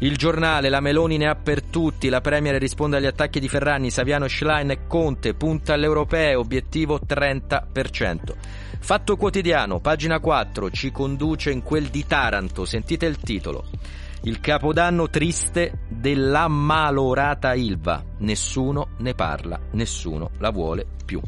Il giornale, la Meloni ne ha per tutti, la Premier risponde agli attacchi di Ferrani, Saviano, Schlein e Conte, punta all'europeo, obiettivo 30%. Fatto quotidiano, pagina 4, ci conduce in quel di Taranto, sentite il titolo. Il capodanno triste dell'ammalorata Ilva. Nessuno ne parla, nessuno la vuole più.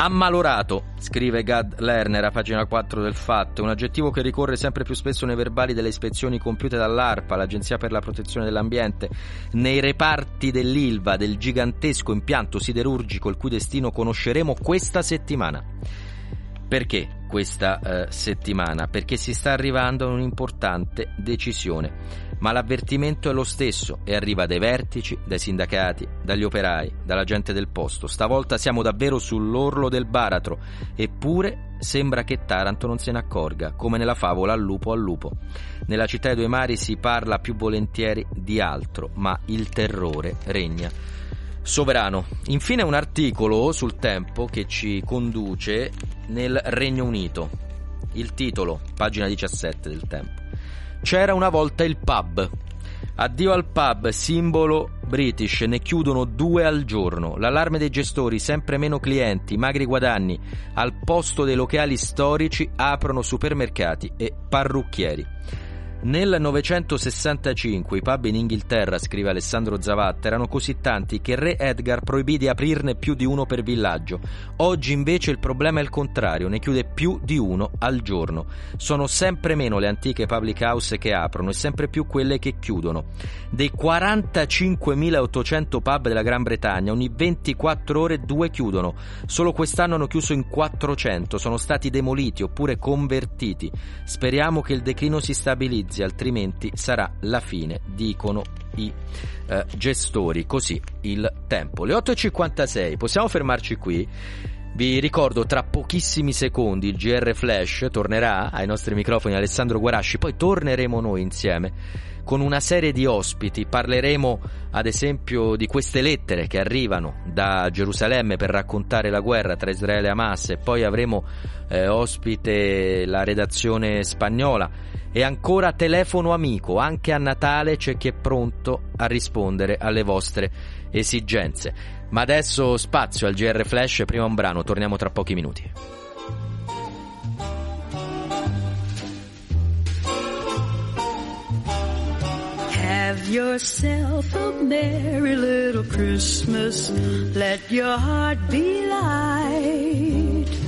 Ammalorato, scrive Gad Lerner a pagina 4 del Fatto, un aggettivo che ricorre sempre più spesso nei verbali delle ispezioni compiute dall'ARPA, l'Agenzia per la Protezione dell'Ambiente, nei reparti dell'Ilva, del gigantesco impianto siderurgico il cui destino conosceremo questa settimana. Perché questa eh, settimana? Perché si sta arrivando a un'importante decisione. Ma l'avvertimento è lo stesso e arriva dai vertici, dai sindacati, dagli operai, dalla gente del posto. Stavolta siamo davvero sull'orlo del baratro, eppure sembra che Taranto non se ne accorga, come nella favola al lupo al lupo. Nella città dei due mari si parla più volentieri di altro, ma il terrore regna sovrano. Infine un articolo sul tempo che ci conduce nel Regno Unito. Il titolo, pagina 17 del tempo. C'era una volta il pub. Addio al pub, simbolo british, ne chiudono due al giorno. L'allarme dei gestori, sempre meno clienti, magri guadagni. Al posto dei locali storici aprono supermercati e parrucchieri. Nel 965 i pub in Inghilterra, scrive Alessandro Zavatta, erano così tanti che re Edgar proibì di aprirne più di uno per villaggio. Oggi invece il problema è il contrario, ne chiude più di uno al giorno. Sono sempre meno le antiche public house che aprono e sempre più quelle che chiudono. Dei 45.800 pub della Gran Bretagna, ogni 24 ore due chiudono. Solo quest'anno hanno chiuso in 400, sono stati demoliti oppure convertiti. Speriamo che il declino si stabilizzi utilizzi, altrimenti sarà la fine, dicono i eh, gestori. Così il tempo. Le 8.56, possiamo fermarci qui. Vi ricordo tra pochissimi secondi il GR Flash tornerà ai nostri microfoni Alessandro Guarasci, poi torneremo noi insieme con una serie di ospiti. Parleremo ad esempio di queste lettere che arrivano da Gerusalemme per raccontare la guerra tra Israele e Hamas e poi avremo eh, ospite la redazione spagnola e ancora telefono amico, anche a Natale c'è chi è pronto a rispondere alle vostre esigenze. Ma adesso spazio al GR Flash, prima un brano, torniamo tra pochi minuti. Have yourself a merry little Christmas. Let your heart be light.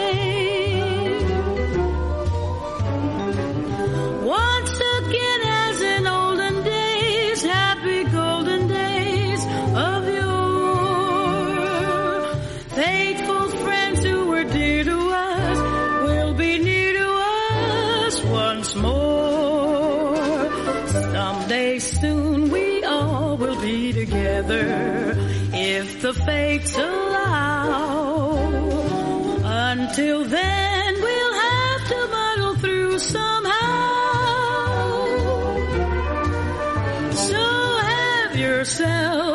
If the fates allow. Until then we'll have to muddle through somehow. So have yourself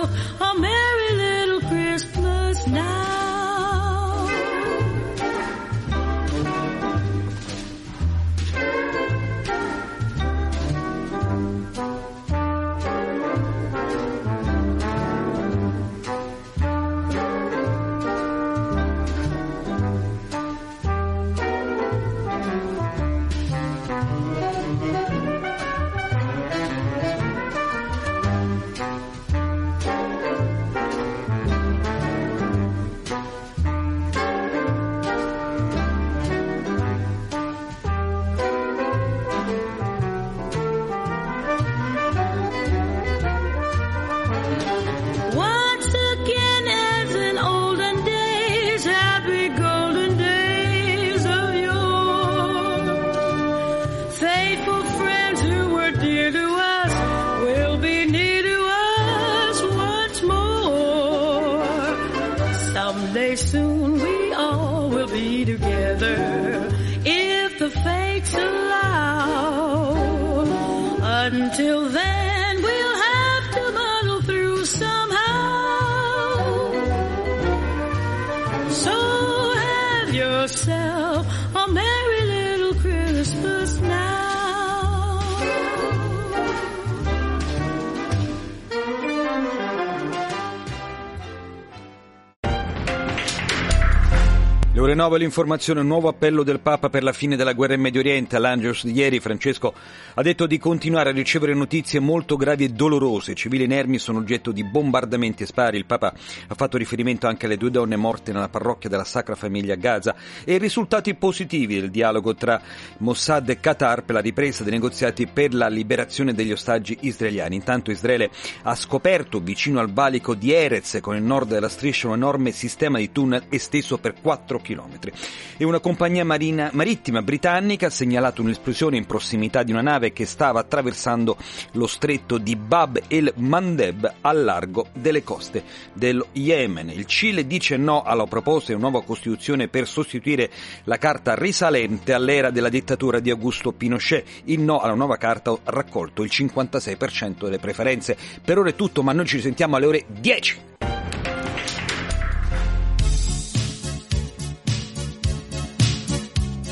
9 l'informazione, un nuovo appello del Papa per la fine della guerra in Medio Oriente. All'Angelus di ieri Francesco ha detto di continuare a ricevere notizie molto gravi e dolorose. Civili inermi sono oggetto di bombardamenti e spari. Il Papa ha fatto riferimento anche alle due donne morte nella parrocchia della Sacra Famiglia a Gaza e i risultati positivi del dialogo tra Mossad e Qatar per la ripresa dei negoziati per la liberazione degli ostaggi israeliani. Intanto Israele ha scoperto vicino al valico di Erez, con il nord della striscia, un enorme sistema di tunnel esteso per 4 chilometri. E una compagnia marina, marittima britannica ha segnalato un'esplosione in prossimità di una nave che stava attraversando lo stretto di Bab el Mandeb al largo delle coste dello Yemen. Il Cile dice no alla proposta di una nuova costituzione per sostituire la carta risalente all'era della dittatura di Augusto Pinochet. Il no alla nuova carta ha raccolto il 56% delle preferenze. Per ora è tutto, ma noi ci sentiamo alle ore 10.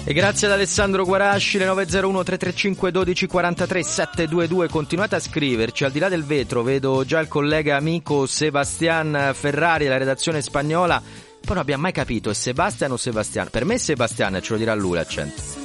E grazie ad Alessandro Guarasci, le 901 335 1243 722, continuate a scriverci, al di là del vetro vedo già il collega amico Sebastian Ferrari, la redazione spagnola, poi non abbiamo mai capito, è Sebastian o Sebastian? Per me è Sebastian, ce lo dirà lui l'accento.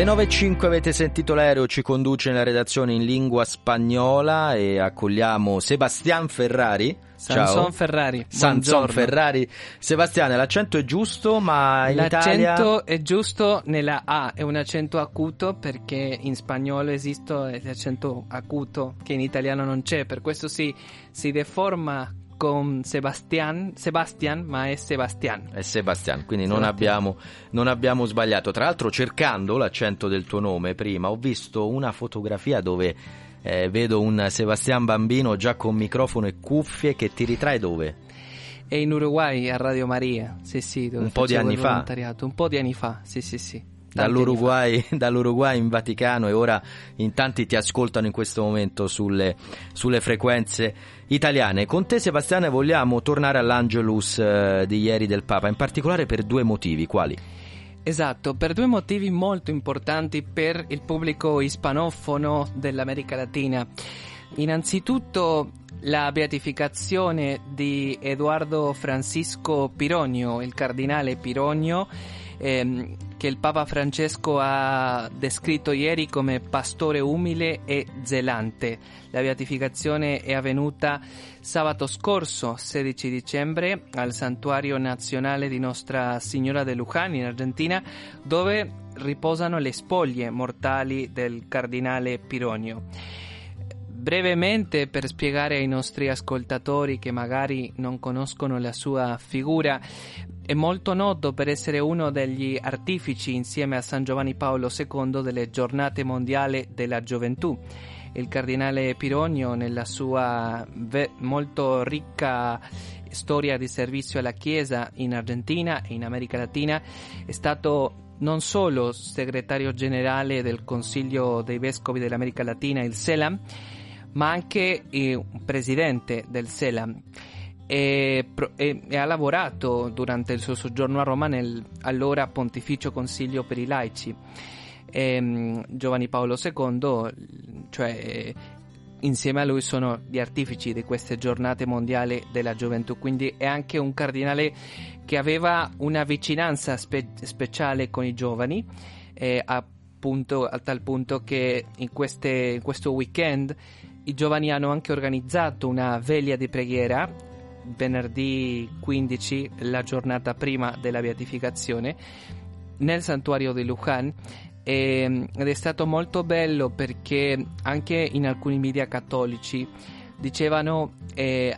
Le 9.05 avete sentito l'aereo, ci conduce nella redazione in lingua spagnola e accogliamo Sebastian Ferrari. Ciao. Sanson Ferrari. Sanson. Ferrari. Sebastiano, l'accento è giusto, ma in L'accento Italia... è giusto nella A, è un accento acuto perché in spagnolo esiste l'accento acuto che in italiano non c'è, per questo si, si deforma con Sebastian, Sebastian, ma è Sebastian. È Sebastian, quindi non Sebastian. abbiamo, non abbiamo sbagliato. Tra l'altro, cercando l'accento del tuo nome prima, ho visto una fotografia dove eh, vedo un Sebastian bambino già con microfono e cuffie che ti ritrae dove? È in Uruguay a Radio Maria, sì sì, dove Un po' di anni fa? volontariato. Un po' di anni fa, sì sì sì. Dall'Uruguay, dall'Uruguay in Vaticano e ora in tanti ti ascoltano in questo momento sulle, sulle frequenze italiane. Con te Sebastiano vogliamo tornare all'Angelus eh, di ieri del Papa, in particolare per due motivi, quali? Esatto, per due motivi molto importanti per il pubblico ispanofono dell'America Latina. Innanzitutto la beatificazione di Edoardo Francisco Pironio, il cardinale Pironio, ehm, che il Papa Francesco ha descritto ieri come pastore umile e zelante. La beatificazione è avvenuta sabato scorso, 16 dicembre, al Santuario Nazionale di Nostra Signora de Luján in Argentina, dove riposano le spoglie mortali del cardinale Pironio. Brevemente per spiegare ai nostri ascoltatori che magari non conoscono la sua figura, è molto noto per essere uno degli artifici insieme a San Giovanni Paolo II delle giornate mondiali della gioventù. Il cardinale Pironio nella sua ve- molto ricca storia di servizio alla Chiesa in Argentina e in America Latina è stato non solo segretario generale del Consiglio dei Vescovi dell'America Latina, il CELAM, ma anche eh, presidente del CELAM e, e- e ha lavorato durante il suo soggiorno a Roma nel allora Pontificio Consiglio per i laici. Ehm, Giovanni Paolo II, cioè insieme a lui sono gli artifici di queste giornate mondiali della gioventù, quindi è anche un cardinale che aveva una vicinanza spe- speciale con i giovani, eh, appunto a tal punto che in, queste, in questo weekend i giovani hanno anche organizzato una veglia di preghiera venerdì 15, la giornata prima della beatificazione, nel santuario di Lujan e- ed è stato molto bello perché anche in alcuni media cattolici dicevano eh,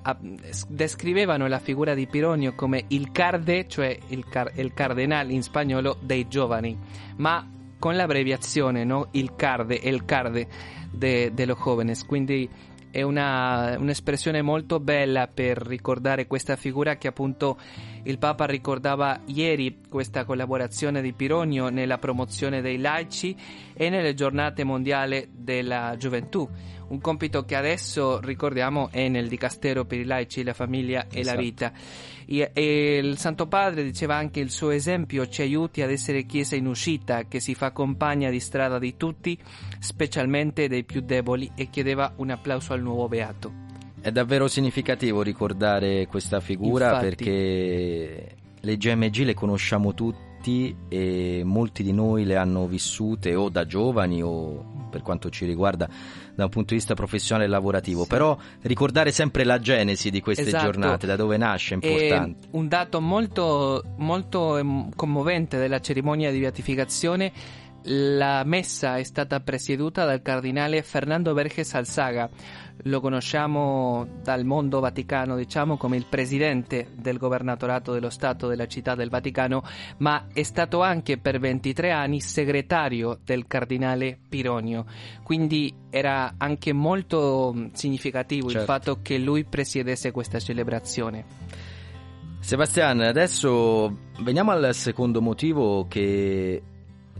descrivevano la figura di Pironio come il carde, cioè il, car- il cardenale in spagnolo dei giovani, ma con l'abbreviazione, no? Il carde, el carde de, de los jóvenes, quindi è una, un'espressione molto bella per ricordare questa figura che appunto il Papa ricordava ieri, questa collaborazione di Pironio nella promozione dei laici e nelle giornate mondiali della gioventù. Un compito che adesso ricordiamo è nel Dicastero per i laici, la famiglia e la Esatto. vita. E, e il Santo Padre diceva anche il suo esempio ci aiuti ad essere chiesa in uscita che si fa compagna di strada di tutti, specialmente dei più deboli e chiedeva un applauso al nuovo beato. È davvero significativo ricordare questa figura Infatti. perché le GMG le conosciamo tutti e molti di noi le hanno vissute o da giovani o per quanto ci riguarda da un punto di vista professionale e lavorativo. Però ricordare sempre la genesi di queste Esatto. giornate, da dove nasce, è importante. E un dato molto, molto em, commovente della cerimonia di beatificazione, la messa è stata presieduta dal cardinale Fernando Verges Alzaga. Lo conosciamo dal mondo vaticano, diciamo, come il presidente del governatorato dello Stato della città del Vaticano, ma è stato anche per 23 anni segretario del cardinale Pironio. Quindi era anche molto mh, significativo il Certo. fatto che lui presiedesse questa celebrazione. Sebastian, adesso veniamo al secondo motivo che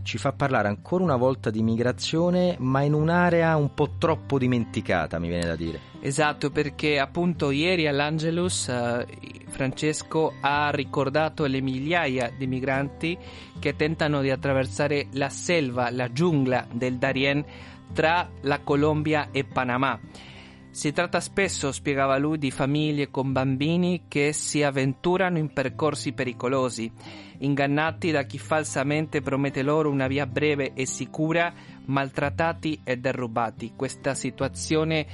ci fa parlare ancora una volta di migrazione, ma in un'area un po' troppo dimenticata, mi viene da dire. Esatto, perché appunto ieri all'Angelus eh, Francesco ha ricordato le migliaia di migranti che tentano di attraversare la selva, la giungla del Darién tra la Colombia e Panama. Si tratta spesso, spiegava lui, di famiglie con bambini che si avventurano in percorsi pericolosi, ingannati da chi falsamente promette loro una via breve e sicura, maltrattati e derubati. Questa situazione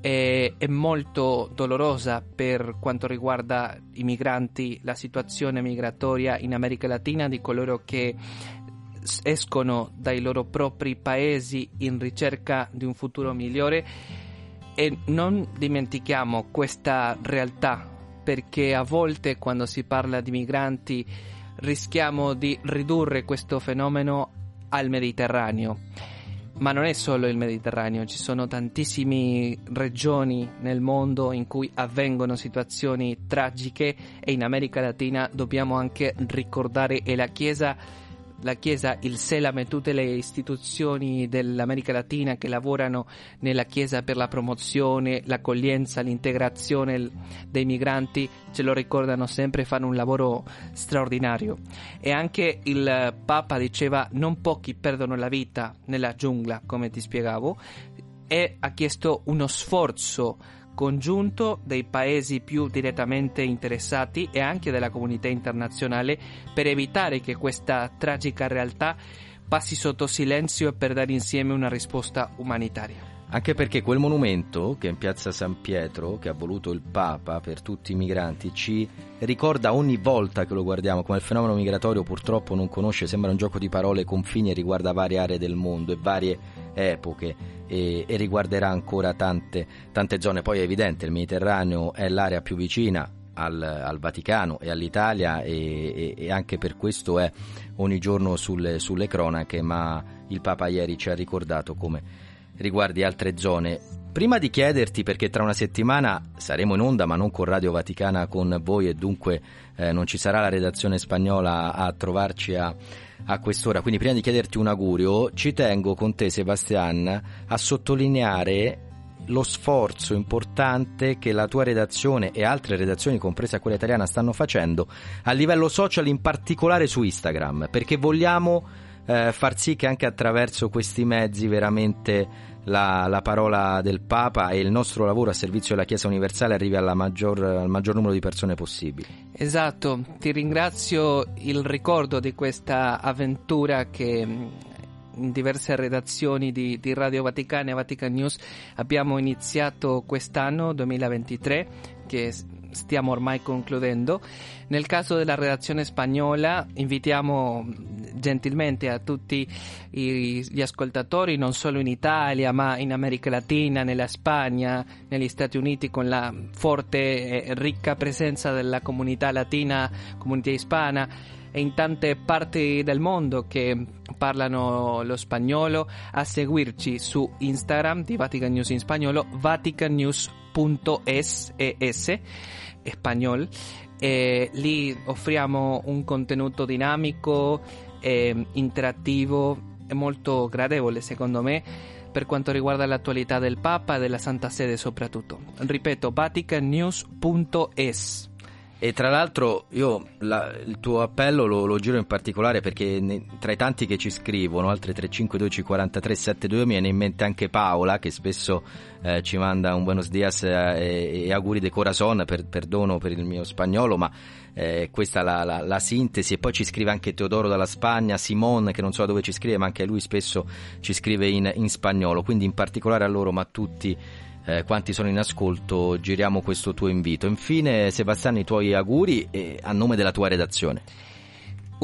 è, è molto dolorosa per quanto riguarda i migranti, la situazione migratoria in America Latina di coloro che escono dai loro propri paesi in ricerca di un futuro migliore e non dimentichiamo questa realtà perché a volte quando si parla di migranti rischiamo di ridurre questo fenomeno al Mediterraneo. Ma non è solo il Mediterraneo, ci sono tantissime regioni nel mondo in cui avvengono situazioni tragiche e in America Latina dobbiamo anche ricordare e la Chiesa la Chiesa, il Selam e tutte le istituzioni dell'America Latina che lavorano nella Chiesa per la promozione, l'accoglienza, l'integrazione dei migranti, ce lo ricordano sempre, fanno un lavoro straordinario. E anche il Papa diceva non pochi perdono la vita nella giungla, come ti spiegavo, e ha chiesto uno sforzo congiunto dei paesi più direttamente interessati e anche della comunità internazionale per evitare che questa tragica realtà passi sotto silenzio e per dare insieme una risposta umanitaria. Anche perché quel monumento che è in piazza San Pietro, che ha voluto il Papa per tutti i migranti, ci ricorda ogni volta che lo guardiamo come il fenomeno migratorio purtroppo non conosce, sembra un gioco di parole, confini e riguarda varie aree del mondo e varie epoche e, e riguarderà ancora tante, tante zone. Poi è evidente, il Mediterraneo è l'area più vicina al, al, Vaticano e all'Italia e, e, e, anche per questo è ogni giorno sulle, sulle, cronache, ma il Papa ieri ci ha ricordato come riguardi altre zone. Prima di chiederti, perché tra una settimana saremo in onda, ma non con Radio Vaticana con voi e dunque eh, non ci sarà la redazione spagnola a trovarci a, a quest'ora, quindi prima di chiederti un augurio, ci tengo con te Sebastian a sottolineare lo sforzo importante che la tua redazione e altre redazioni, compresa quella italiana, stanno facendo a livello social, in particolare su Instagram, perché vogliamo eh, far sì che anche attraverso questi mezzi veramente la, la, parola del Papa e il nostro lavoro a servizio della Chiesa universale arrivi maggior, al maggior numero di persone possibile. Esatto, ti ringrazio il ricordo di questa avventura che mm, in diverse redazioni di, di Radio Vaticana e Vatican News abbiamo iniziato quest'anno 2023 che stiamo ormai concludendo. Nel caso della redazione spagnola invitiamo gentilmente a tutti gli ascoltatori, non solo in Italia, ma in America Latina, nella Spagna, negli Stati Uniti, con la forte e ricca presenza della comunità latina, comunità ispana e in tante parti del mondo che parlano lo spagnolo a seguirci su Instagram di Vatican News in spagnolo vaticannews.es spagnol e lì offriamo un contenuto dinamico e interattivo e molto gradevole secondo me per quanto riguarda l'attualità del Papa e della Santa Sede soprattutto. Ripeto, vaticannews.es. E tra l'altro io la, il tuo appello lo, lo, giro in particolare perché ne, tra i tanti che ci scrivono, altre 352 43 72, mi viene in mente anche Paola che spesso eh, ci manda un buenos dias eh, e, e, auguri de corazon, per, perdono per il mio spagnolo, ma eh, questa è la, la, la, sintesi. E poi ci scrive anche Teodoro dalla Spagna, Simon che non so dove ci scrive, ma anche lui spesso ci scrive in, in spagnolo, quindi in particolare a loro, ma a tutti eh, quanti sono in ascolto, giriamo questo tuo invito. Infine, Sebastiano, i tuoi auguri e a nome della tua redazione.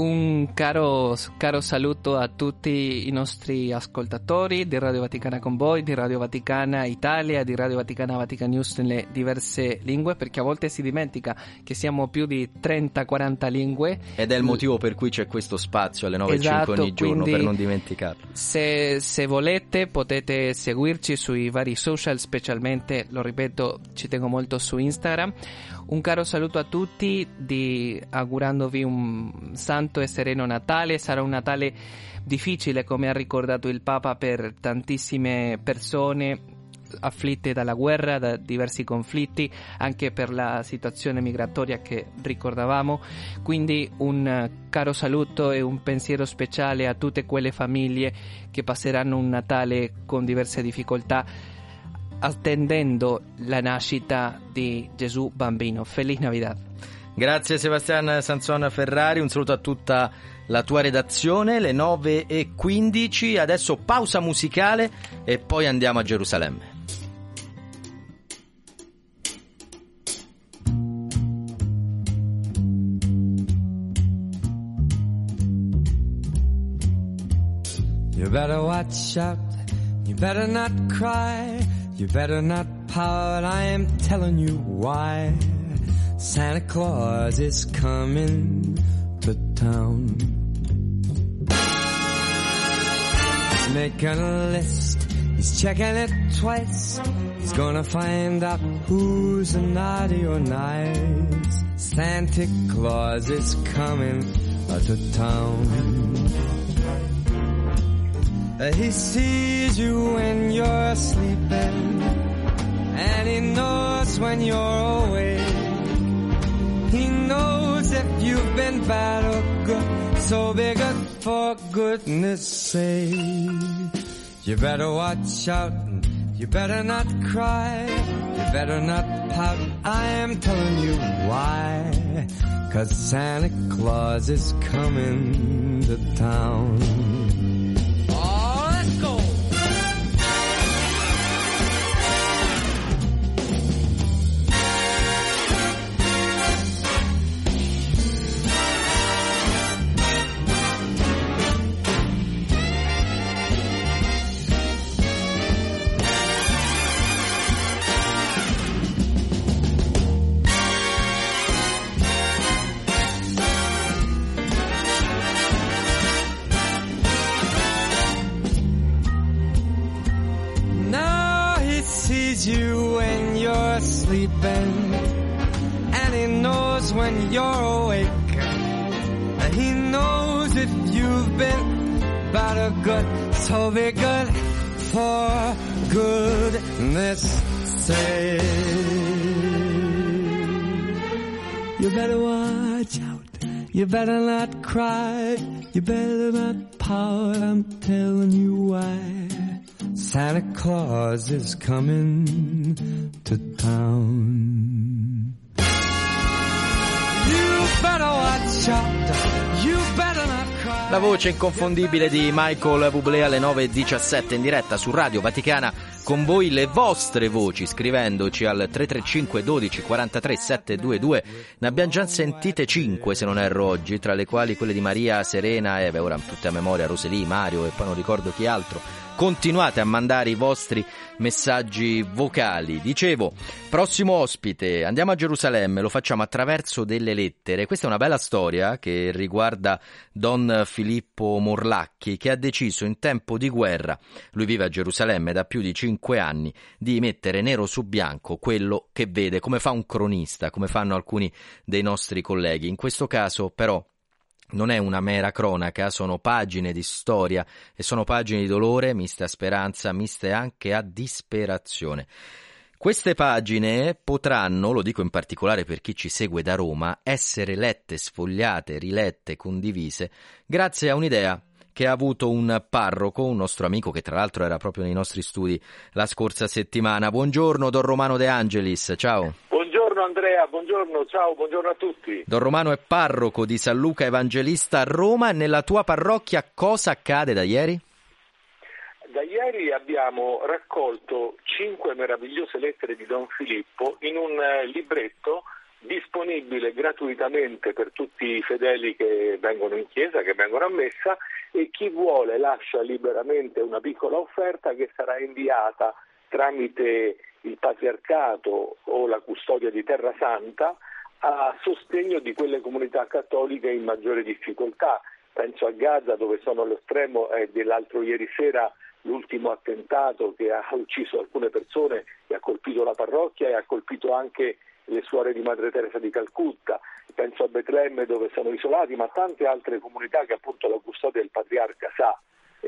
Un caro, caro, saluto a tutti i nostri ascoltatori di Radio Vaticana con voi, di Radio Vaticana Italia, di Radio Vaticana Vatican News nelle diverse lingue, perché a volte si dimentica che siamo più di 30-40 lingue. Ed è il motivo per cui c'è questo spazio alle 9.05 esatto, ogni giorno, per non dimenticarlo. Se, se volete potete seguirci sui vari social, specialmente, lo ripeto, ci tengo molto su Instagram un caro saluto a tutti, di, augurandovi un santo e sereno Natale. Sarà un Natale difficile, come ha ricordato il Papa, per tantissime persone afflitte dalla guerra, da diversi conflitti, anche per la situazione migratoria che ricordavamo. Quindi un caro saluto e un pensiero speciale a tutte quelle famiglie che passeranno un Natale con diverse difficoltà attendendo la nascita di Gesù bambino. Feliz Navidad. Grazie Sebastian Sanson Ferrari, un saluto a tutta la tua redazione, le 9.15, adesso pausa musicale e poi andiamo a Gerusalemme. You better watch out. You better not cry. You better not pout. I am telling you why. Santa Claus is coming to town. He's making a list. He's checking it twice. He's gonna find out who's naughty or nice. Santa Claus is coming to town. He sees you when you're sleeping, and he knows when you're awake. He knows if you've been bad or good, so be good for goodness sake. You better watch out, you better not cry, you better not pout. I am telling you why. Cause Santa Claus is coming to town. When you're awake. And he knows if you've been bad or good, so be good for goodness sake. You better watch out. You better not cry. You better not pout. I'm telling you why. Santa Claus is coming to town. La voce inconfondibile di Michael Bublé alle 9.17 in diretta su Radio Vaticana. Con voi le vostre voci scrivendoci al 335 12 43 722 ne abbiamo già sentite 5 se non erro oggi tra le quali quelle di Maria, Serena, Eve ora tutte a memoria, Roselì, Mario e poi non ricordo chi altro continuate a mandare i vostri messaggi vocali. Dicevo, prossimo ospite, andiamo a Gerusalemme, lo facciamo attraverso delle lettere. Questa è una bella storia che riguarda Don Filippo Morlacchi che ha deciso in tempo di guerra, lui vive a Gerusalemme da più di cinque anni, di mettere nero su bianco quello che vede, come fa un cronista, come fanno alcuni dei nostri colleghi. In questo caso però non è una mera cronaca, sono pagine di storia e sono pagine di dolore, miste a speranza, miste anche a disperazione. Queste pagine potranno, lo dico in particolare per chi ci segue da Roma, essere lette, sfogliate, rilette, condivise, grazie a un'idea che ha avuto un parroco, un nostro amico che tra l'altro era proprio nei nostri studi la scorsa settimana. Buongiorno, Don Romano De Angelis, ciao. Buongiorno Andrea, buongiorno, ciao, buongiorno a tutti. Don Romano è parroco di San Luca Evangelista a Roma nella tua parrocchia cosa accade da ieri? Da ieri abbiamo raccolto cinque meravigliose lettere di Don Filippo in un eh, libretto disponibile gratuitamente per tutti i fedeli che vengono in chiesa, che vengono a messa e chi vuole lascia liberamente una piccola offerta che sarà inviata tramite il patriarcato o la custodia di Terra Santa a sostegno di quelle comunità cattoliche in maggiore difficoltà. Penso a Gaza dove sono all'estremo eh, dell'altro ieri sera l'ultimo attentato che ha ucciso alcune persone e ha colpito la parrocchia e ha colpito anche le suore di Madre Teresa di Calcutta, penso a Betlemme dove sono isolati, ma tante altre comunità che appunto la custodia del patriarca sa,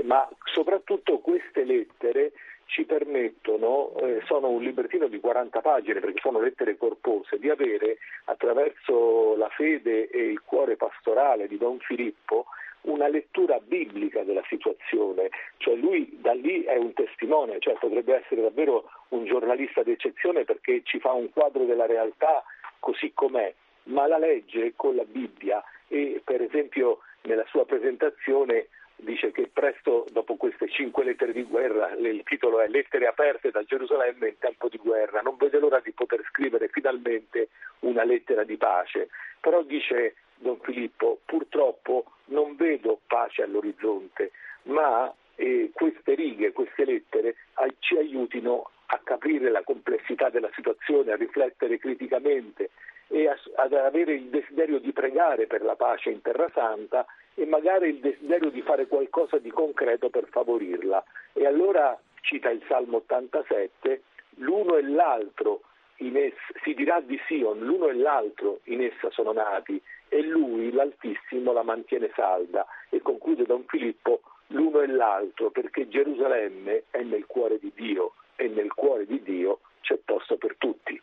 ma soprattutto queste lettere ci permettono, eh, sono un librettino di 40 pagine perché sono lettere corpose, di avere attraverso la fede e il cuore pastorale di Don Filippo una lettura biblica della situazione, cioè lui da lì è un testimone, cioè potrebbe essere davvero un giornalista d'eccezione perché ci fa un quadro della realtà così com'è, ma la legge con la Bibbia e per esempio nella sua presentazione dice che presto dopo queste cinque lettere di guerra, il titolo è Lettere aperte da Gerusalemme in tempo di guerra, non vede l'ora di poter scrivere finalmente una lettera di pace, però dice Don Filippo, purtroppo non vedo pace all'orizzonte, ma eh, queste righe, queste lettere eh, ci aiutino a capire la complessità della situazione, a riflettere criticamente e ad avere il desiderio di pregare per la pace in Terra Santa e magari il desiderio di fare qualcosa di concreto per favorirla. E allora cita il Salmo 87, l'uno e l'altro essa, si dirà di Sion, l'uno e l'altro in essa sono nati e lui, l'Altissimo, la mantiene salda. E conclude Don Filippo, l'uno e l'altro, perché Gerusalemme è nel cuore di Dio e nel cuore di Dio c'è posto per tutti.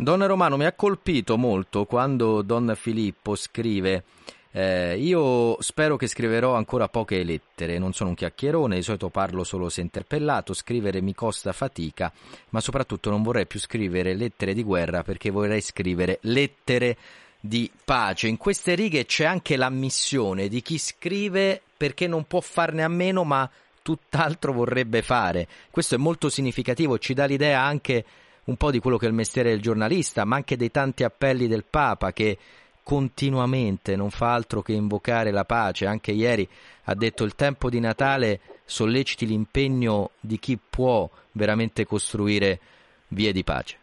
Don Romano mi ha colpito molto quando Don Filippo scrive eh, io spero che scriverò ancora poche lettere, non sono un chiacchierone, di solito parlo solo se interpellato, scrivere mi costa fatica, ma soprattutto non vorrei più scrivere lettere di guerra perché vorrei scrivere lettere di pace. In queste righe c'è anche l'ammissione di chi scrive perché non può farne a meno, ma tutt'altro vorrebbe fare. Questo è molto significativo, ci dà l'idea anche un po' di quello che è il mestiere del giornalista, ma anche dei tanti appelli del Papa che continuamente non fa altro che invocare la pace. Anche ieri ha detto il tempo di Natale solleciti l'impegno di chi può veramente costruire vie di pace.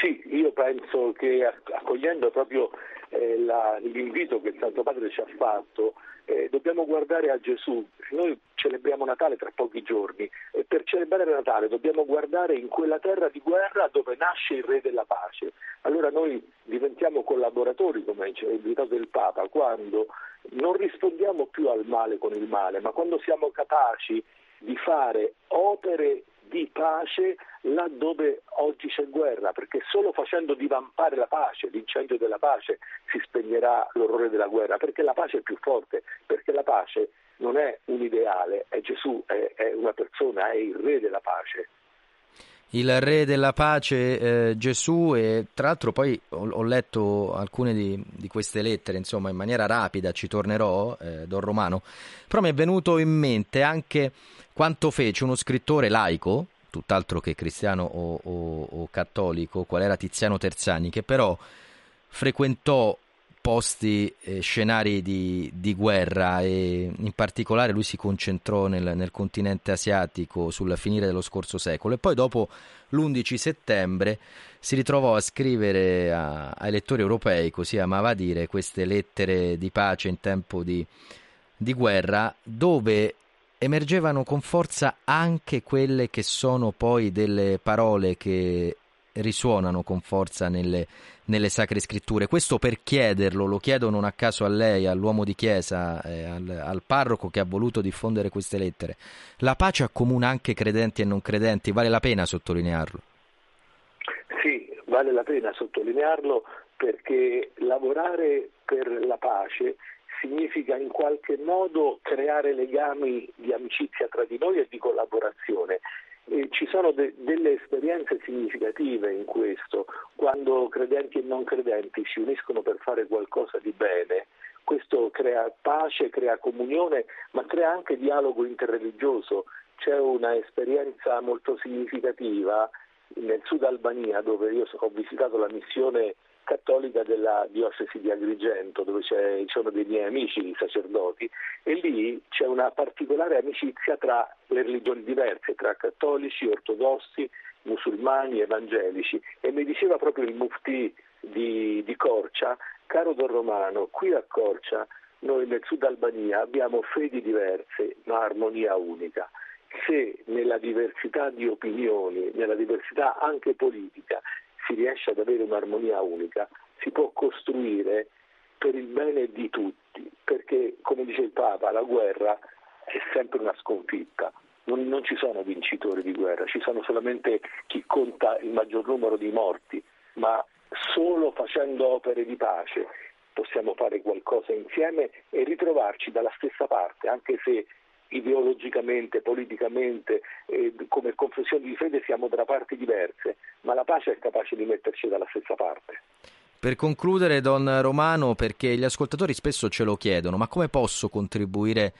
Sì, io penso che accogliendo proprio eh, la, l'invito che il Santo Padre ci ha fatto, eh, dobbiamo guardare a Gesù. Noi celebriamo Natale tra pochi giorni e per celebrare Natale dobbiamo guardare in quella terra di guerra dove nasce il Re della pace. Allora noi diventiamo collaboratori, come ha invitato il Papa, quando non rispondiamo più al male con il male, ma quando siamo capaci di fare opere di pace laddove oggi c'è guerra, perché solo facendo divampare la pace, l'incendio della pace, si spegnerà l'orrore della guerra, perché la pace è più forte, perché la pace non è un ideale, è Gesù, è, è una persona, è il re della pace il re della pace eh, Gesù e tra l'altro poi ho, ho letto alcune di, di, queste lettere insomma in maniera rapida ci tornerò eh, Don Romano però mi è venuto in mente anche quanto fece uno scrittore laico tutt'altro che cristiano o, o, o cattolico qual era Tiziano Terzani che però frequentò posti e scenari di, di, guerra e in particolare lui si concentrò nel, nel, continente asiatico sul finire dello scorso secolo e poi dopo l'11 settembre si ritrovò a scrivere a, ai lettori europei, così amava dire, queste lettere di pace in tempo di, di guerra dove emergevano con forza anche quelle che sono poi delle parole che risuonano con forza nelle, nelle sacre scritture. Questo per chiederlo, lo chiedo non a caso a lei, all'uomo di chiesa, eh, al, al, parroco che ha voluto diffondere queste lettere. La pace accomuna anche credenti e non credenti, vale la pena sottolinearlo? Sì, vale la pena sottolinearlo perché lavorare per la pace significa in qualche modo creare legami di amicizia tra di noi e di collaborazione ci sono de- delle esperienze significative in questo, quando credenti e non credenti si uniscono per fare qualcosa di bene. Questo crea pace, crea comunione, ma crea anche dialogo interreligioso. C'è una esperienza molto significativa nel sud Albania, dove io ho visitato la missione cattolica della diocesi di Agrigento, dove ci sono dei miei amici sacerdoti, e lì c'è una particolare amicizia tra le religioni diverse, tra cattolici, ortodossi, musulmani, evangelici. E mi diceva proprio il mufti di, di Corcia, caro Don Romano, qui a Corcia noi nel sud Albania abbiamo fedi diverse ma armonia unica. Se nella diversità di opinioni, nella diversità anche politica, si riesce ad avere un'armonia unica, si può costruire per il bene di tutti, perché come dice il Papa, la guerra è sempre una sconfitta, non, non ci sono vincitori di guerra, ci sono solamente chi conta il maggior numero di morti, ma solo facendo opere di pace possiamo fare qualcosa insieme e ritrovarci dalla stessa parte, anche se ideologicamente, politicamente, eh, come confessioni di fede siamo da parti diverse, ma la pace è capace di metterci dalla stessa parte. Per concludere, Don Romano, perché gli ascoltatori spesso ce lo chiedono, ma come posso contribuire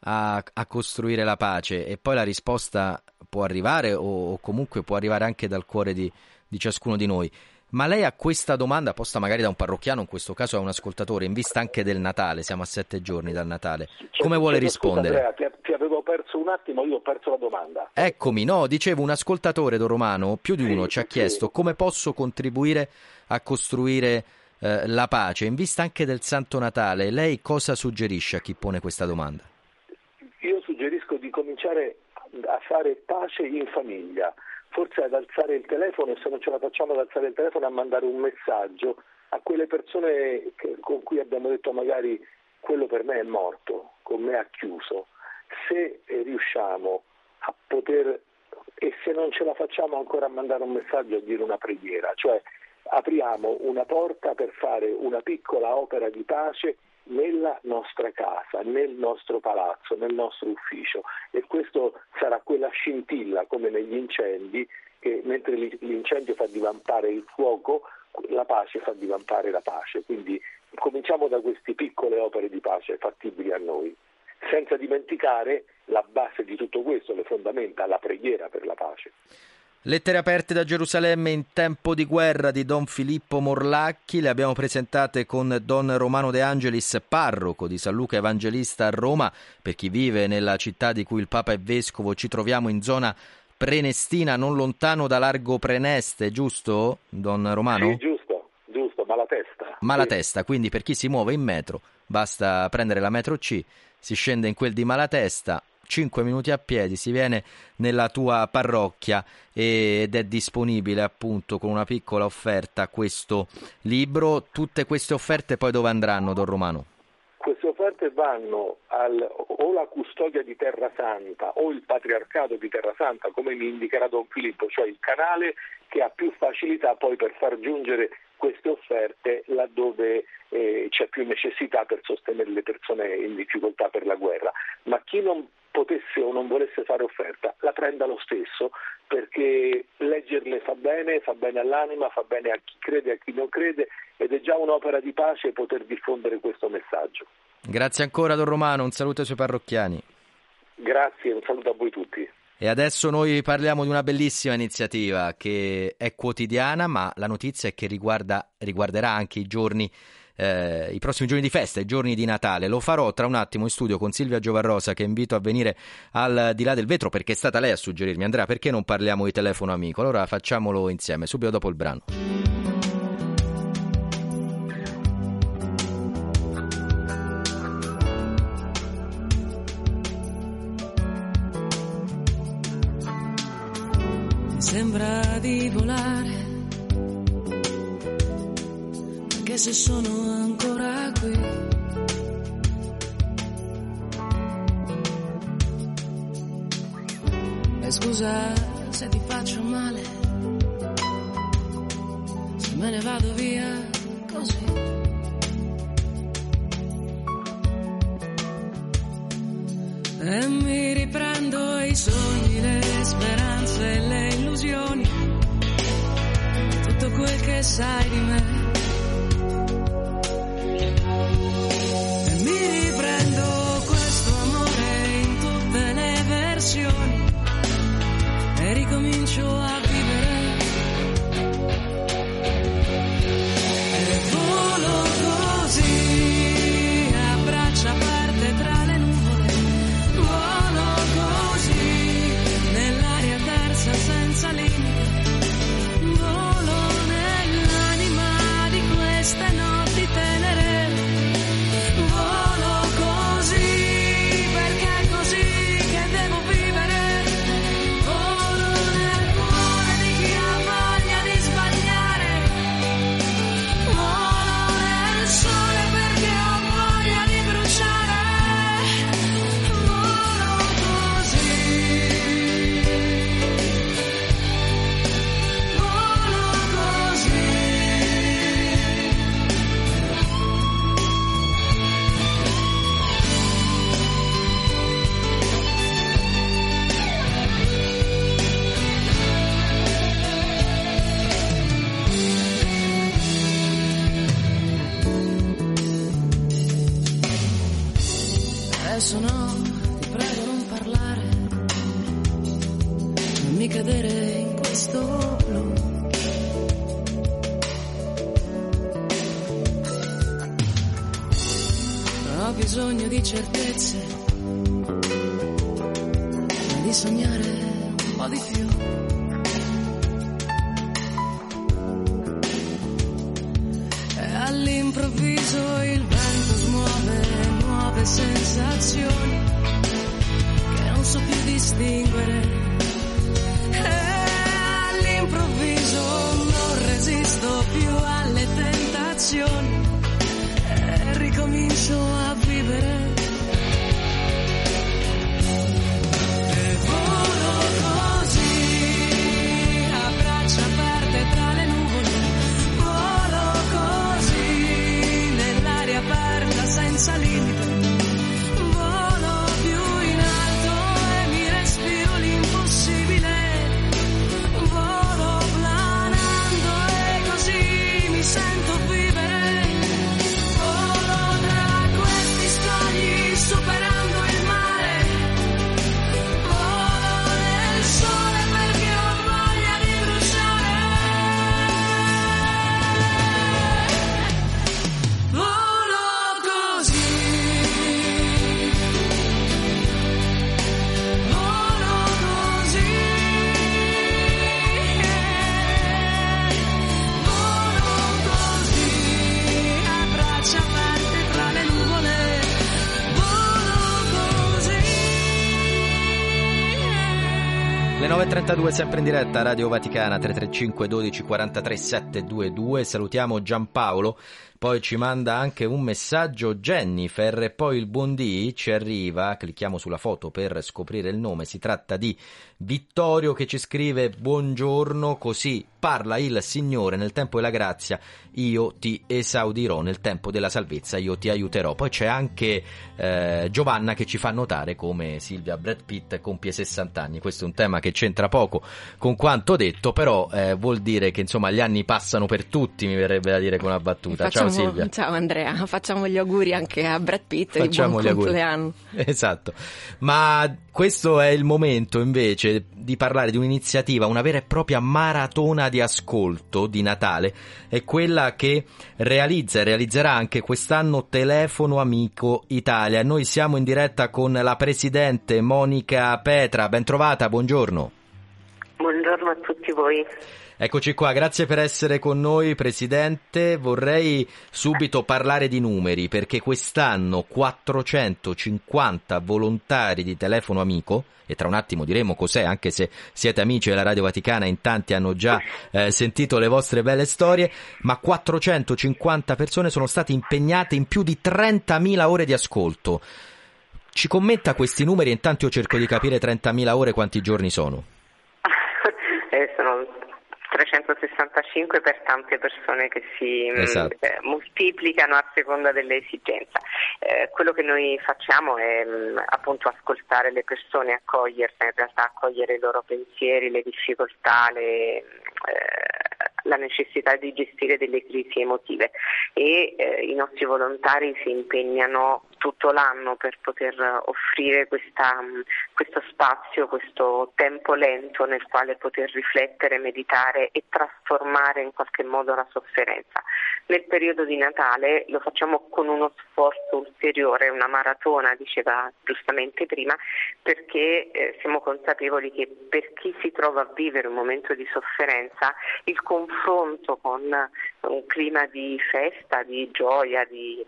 a, a costruire la pace? E poi la risposta può arrivare o, o comunque può arrivare anche dal cuore di, di ciascuno di noi. Ma lei a questa domanda, posta magari da un parrocchiano, in questo caso a un ascoltatore, in vista anche del Natale, siamo a sette giorni dal Natale, come vuole rispondere? Scusa, Andrea, ti, ti avevo perso un attimo, io ho perso la domanda. Eccomi, no, dicevo un ascoltatore, Don Romano, più di uno Sì, ci ha sì. chiesto come posso contribuire a costruire eh, la pace. In vista anche del Santo Natale, lei cosa suggerisce a chi pone questa domanda? Io suggerisco di cominciare a fare pace in famiglia, forse ad alzare il telefono e se non ce la facciamo ad alzare il telefono a mandare un messaggio a quelle persone che- con cui abbiamo detto magari quello per me è morto, con me ha chiuso. Se eh, riusciamo a poter e se non ce la facciamo ancora a mandare un messaggio a dire una preghiera, cioè apriamo una porta per fare una piccola opera di pace nella nostra casa, nel nostro palazzo, nel nostro ufficio e questo sarà quella scintilla come negli incendi che mentre l'i- l'incendio fa divampare il fuoco, la pace fa divampare la pace. Quindi cominciamo da queste piccole opere di pace fattibili a noi, senza dimenticare la base di tutto questo, le fondamenta, la preghiera per la pace. Lettere aperte da Gerusalemme in tempo di guerra di Don Filippo Morlacchi, le abbiamo presentate con Don Romano De Angelis, parroco di San Luca Evangelista a Roma. Per chi vive nella città di cui il Papa è vescovo, ci troviamo in zona prenestina, non lontano da Largo Preneste, giusto, Don Romano? Sì, giusto, giusto, ma la testa. Malatesta, quindi per chi si muove in metro basta prendere la metro C, si scende in quel di Malatesta, 5 minuti a piedi, si viene nella tua parrocchia ed è disponibile appunto con una piccola offerta questo libro. Tutte queste offerte poi dove andranno, Don Romano? Queste offerte vanno al, o la custodia di Terra Santa o il patriarcato di Terra Santa, come mi indicherà Don Filippo, cioè il canale che ha più facilità poi per far giungere queste offerte laddove eh, c'è più necessità per sostenere le persone in difficoltà per la guerra. Ma chi non potesse o non volesse fare offerta la prenda lo stesso perché leggerle fa bene, fa bene all'anima, fa bene a chi crede e a chi non crede ed è già un'opera di pace poter diffondere questo messaggio. Grazie ancora, Don Romano, un saluto ai suoi parrocchiani. Grazie, un saluto a voi tutti. E adesso noi parliamo di una bellissima iniziativa che è quotidiana, ma la notizia è che riguarda, riguarderà anche i giorni, eh, i prossimi giorni di festa, i giorni di Natale. Lo farò tra un attimo in studio con Silvia Giovarrosa, che invito a venire al di là del vetro, perché è stata lei a suggerirmi, Andrea, perché non parliamo di telefono amico? Allora facciamolo insieme, subito dopo il brano. Sembra di volare, anche se sono ancora qui. E scusa se ti faccio male, se me ne vado via così. E mi riprendo i sogni, le speranze e le quel che sai di me. 32 sempre in diretta Radio Vaticana 335 12 43 722 salutiamo Giampaolo poi ci manda anche un messaggio Jennifer e poi il buondì ci arriva, clicchiamo sulla foto per scoprire il nome, si tratta di Vittorio che ci scrive buongiorno, così parla il Signore nel tempo della grazia, io ti esaudirò nel tempo della salvezza, io ti aiuterò. Poi c'è anche eh, Giovanna che ci fa notare come Silvia Brad Pitt compie 60 anni, questo è un tema che c'entra poco con quanto detto, però eh, vuol dire che insomma gli anni passano per tutti, mi verrebbe da dire con una battuta. Ciao Silvia. ciao Andrea, facciamo gli auguri anche a Brad Pitt di Facciamo buon gli auguri. compleanno. Esatto, ma questo è il momento invece di parlare di un'iniziativa, una vera e propria maratona di ascolto di Natale, è quella che realizza e realizzerà anche quest'anno Telefono Amico Italia. Noi siamo in diretta con la presidente Monica Petra, ben trovata, buongiorno. Buongiorno a tutti voi. Eccoci qua, grazie per essere con noi Presidente. Vorrei subito parlare di numeri perché quest'anno 450 volontari di telefono amico, e tra un attimo diremo cos'è anche se siete amici della Radio Vaticana in tanti hanno già eh, sentito le vostre belle storie, ma 450 persone sono state impegnate in più di 30.000 ore di ascolto. Ci commenta questi numeri intanto io cerco di capire 30.000 ore quanti giorni sono. Eh, sono 365 per tante persone che si mh, Esatto. eh, moltiplicano a seconda dell'esigenza. Eh, quello che noi facciamo è mh, appunto ascoltare le persone, accoglierle, in realtà accogliere i loro pensieri, le difficoltà, le, eh, la necessità di gestire delle crisi emotive e eh, i nostri volontari si impegnano tutto l'anno per poter offrire questa, mh, questo spazio, questo tempo lento nel quale poter riflettere, meditare e trasformare in qualche modo la sofferenza. Nel periodo di Natale lo facciamo con uno sforzo ulteriore, una maratona, diceva giustamente prima, perché eh, siamo consapevoli che per chi si trova a vivere un momento di sofferenza il confronto con un clima di festa, di gioia, di,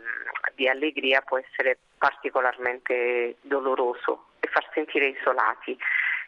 di allegria può essere particolarmente doloroso e far sentire isolati.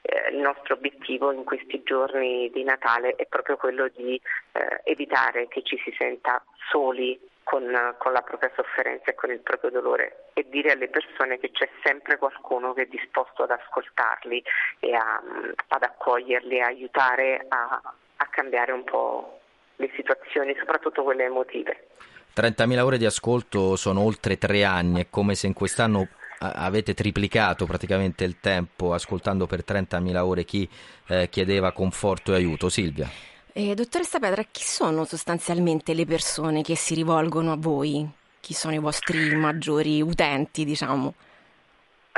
Eh, il nostro obiettivo in questi giorni di Natale è proprio quello di eh, evitare che ci si senta soli con, con la propria sofferenza e con il proprio dolore e dire alle persone che c'è sempre qualcuno che è disposto ad ascoltarli e a- ad accoglierli e aiutare a, a cambiare un po' le situazioni, soprattutto quelle emotive. 30.000 ore di ascolto sono oltre tre anni, è come se in quest'anno avete triplicato praticamente il tempo ascoltando per 30.000 ore chi eh, chiedeva conforto e aiuto. Silvia. Eh, dottoressa Petra, chi sono sostanzialmente le persone che si rivolgono a voi? Chi sono i vostri maggiori utenti, diciamo?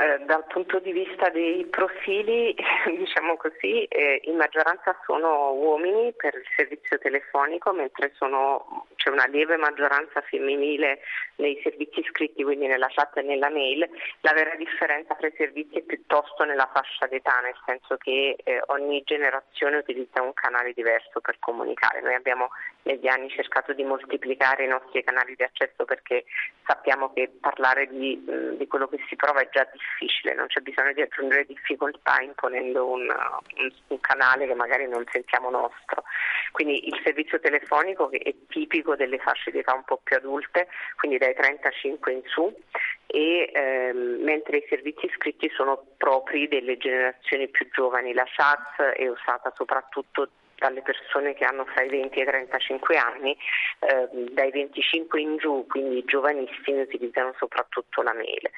Eh, dal punto di vista dei profili, diciamo così, eh, in maggioranza sono uomini per il servizio telefonico, mentre sono, c'è una lieve maggioranza femminile nei servizi iscritti, quindi nella chat e nella mail. La vera differenza tra i servizi è piuttosto nella fascia d'età, nel senso che eh, ogni generazione utilizza un canale diverso per comunicare. Noi abbiamo negli anni cercato di moltiplicare i nostri canali di accesso perché sappiamo che parlare di, di quello che si prova è già difficile, non c'è bisogno di aggiungere difficoltà imponendo un, un, un canale che magari non sentiamo nostro. Quindi il servizio telefonico che è tipico delle fasce di età un po' più adulte, quindi dai 35 in su, e, ehm, mentre i servizi iscritti sono propri delle generazioni più giovani. La chat è usata soprattutto dalle persone che hanno fra i 20 e i 35 anni, eh, dai 25 in giù, quindi giovanissimi, utilizzano soprattutto la mail.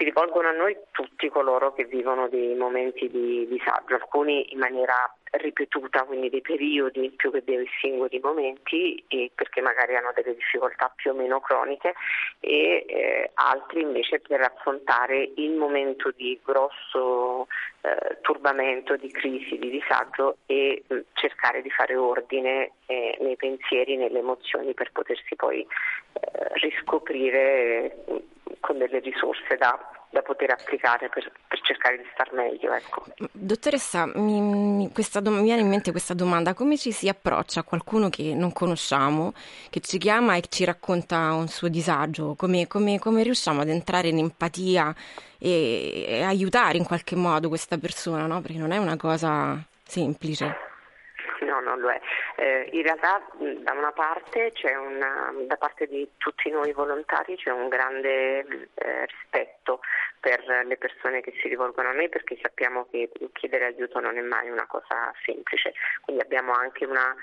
Si rivolgono a noi tutti coloro che vivono dei momenti di disagio, alcuni in maniera ripetuta, quindi dei periodi più che dei singoli momenti, perché magari hanno delle difficoltà più o meno croniche, e eh, altri invece per affrontare il momento di grosso eh, turbamento, di crisi, di disagio e mh, cercare di fare ordine eh, nei pensieri, nelle emozioni per potersi poi eh, riscoprire con delle risorse da, da poter applicare per, per, cercare di star meglio. Ecco. Dottoressa, mi, mi, questa, mi, viene in mente questa domanda, come ci si approccia a qualcuno che non conosciamo, che ci chiama e ci racconta un suo disagio, come, come, come riusciamo ad entrare in empatia e, e, aiutare in qualche modo questa persona, no? perché non è una cosa semplice. No, non lo è. Eh, in realtà da una parte una, da parte di tutti noi volontari c'è un grande eh, rispetto per le persone che si rivolgono a noi perché sappiamo che chiedere aiuto non è mai una cosa semplice, quindi abbiamo anche una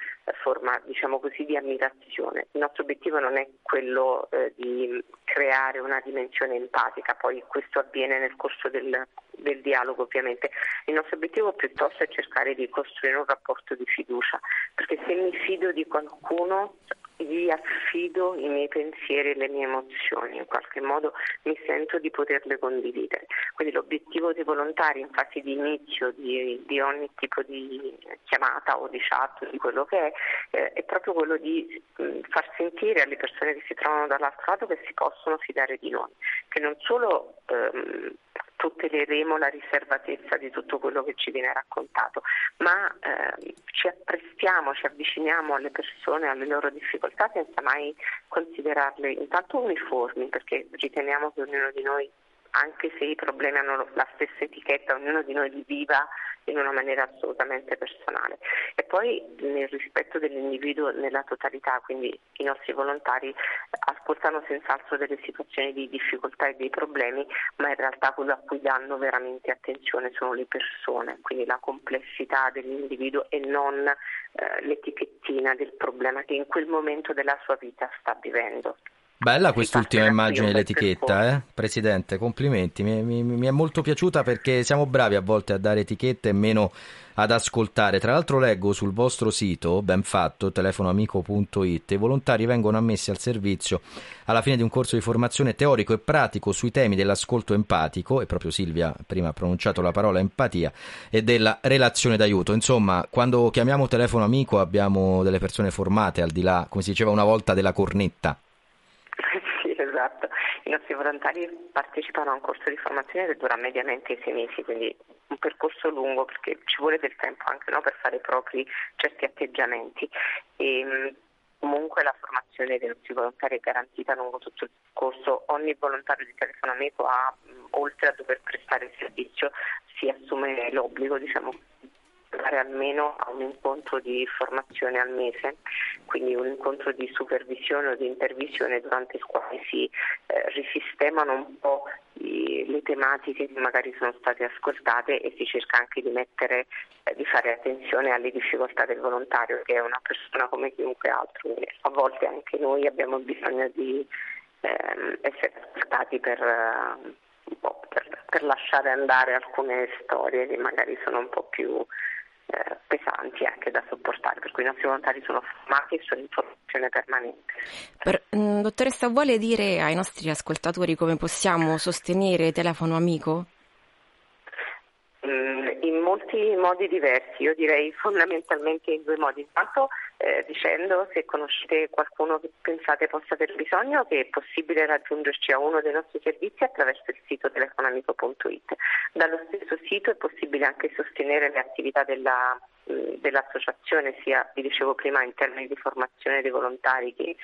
forma diciamo così di ammirazione. Il nostro obiettivo non è quello eh, di creare una dimensione empatica, poi questo avviene nel corso del, del dialogo ovviamente. Il nostro obiettivo piuttosto è cercare di costruire un rapporto di fiducia, perché se mi fido di qualcuno gli affido i miei pensieri e le mie emozioni, in qualche modo mi sento di poterle condividere. Quindi l'obiettivo dei volontari in fase di inizio di, di ogni tipo di chiamata o di chat, di quello che è, eh, è proprio quello di mh, far sentire alle persone che si trovano dall'altro lato che si possono fidare di noi, che non solo ehm, tuteleremo la riservatezza di tutto quello che ci viene raccontato, ma eh, ci apprestiamo, ci avviciniamo alle persone, alle loro difficoltà senza mai considerarle intanto uniformi, perché riteniamo che ognuno di noi anche se i problemi hanno la stessa etichetta, ognuno di noi li viva in una maniera assolutamente personale. E poi nel rispetto dell'individuo nella totalità, quindi i nostri volontari ascoltano senz'altro delle situazioni di difficoltà e dei problemi, ma in realtà quello a cui danno veramente attenzione sono le persone, quindi la complessità dell'individuo e non eh, l'etichettina del problema che in quel momento della sua vita sta vivendo. Bella quest'ultima immagine dell'etichetta, eh? Presidente, complimenti, mi, mi, mi, è molto piaciuta perché siamo bravi a volte a dare etichette e meno ad ascoltare. Tra l'altro leggo sul vostro sito, ben fatto, telefonoamico.it, i volontari vengono ammessi al servizio alla fine di un corso di formazione teorico e pratico sui temi dell'ascolto empatico, e proprio Silvia prima ha pronunciato la parola empatia, e della relazione d'aiuto. Insomma, quando chiamiamo telefono amico abbiamo delle persone formate al di là, come si diceva una volta, della cornetta. Sì, esatto. I nostri volontari partecipano a un corso di formazione che dura mediamente sei mesi, quindi un percorso lungo perché ci vuole del tempo anche no, per fare propri certi atteggiamenti. E, comunque la formazione dei nostri volontari è garantita lungo tutto il corso. Ogni volontario di telefono amico ha, oltre a dover prestare il servizio, si assume l'obbligo diciamo, andare almeno a un incontro di formazione al mese, quindi un incontro di supervisione o di intervisione durante il quale si eh, risistemano un po' i, le tematiche che magari sono state ascoltate e si cerca anche di mettere, eh, di fare attenzione alle difficoltà del volontario che è una persona come chiunque altro, quindi a volte anche noi abbiamo bisogno di ehm, essere ascoltati per, uh, per, per lasciare andare alcune storie che magari sono un po' più eh, pesanti anche da sopportare, per cui i nostri volontari sono formati e sono in formazione permanente. Per, mh, dottoressa, vuole dire ai nostri ascoltatori come possiamo sostenere Telefono Amico? Mm, in molti modi diversi, io direi fondamentalmente in due modi. Intanto eh, dicendo se conoscete qualcuno che pensate possa aver bisogno che è possibile raggiungerci a uno dei nostri servizi attraverso il sito telefonamico.it. Dallo stesso sito è possibile anche sostenere le attività della dell'associazione sia, vi dicevo prima, in termini di formazione dei volontari che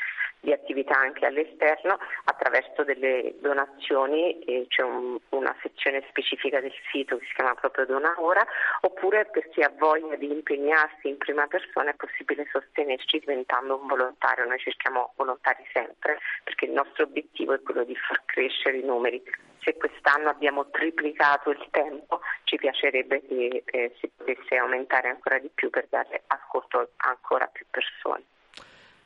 di attività anche all'esterno attraverso delle donazioni, eh, c'è un, una sezione specifica del sito che si chiama proprio Dona Ora, oppure per chi ha voglia di impegnarsi in prima persona è possibile sostenerci diventando un volontario, noi cerchiamo volontari sempre perché il nostro obiettivo è quello di far crescere i numeri. Se quest'anno abbiamo triplicato il tempo ci piacerebbe che eh, si potesse aumentare ancora di più per dare ascolto a ancora più persone.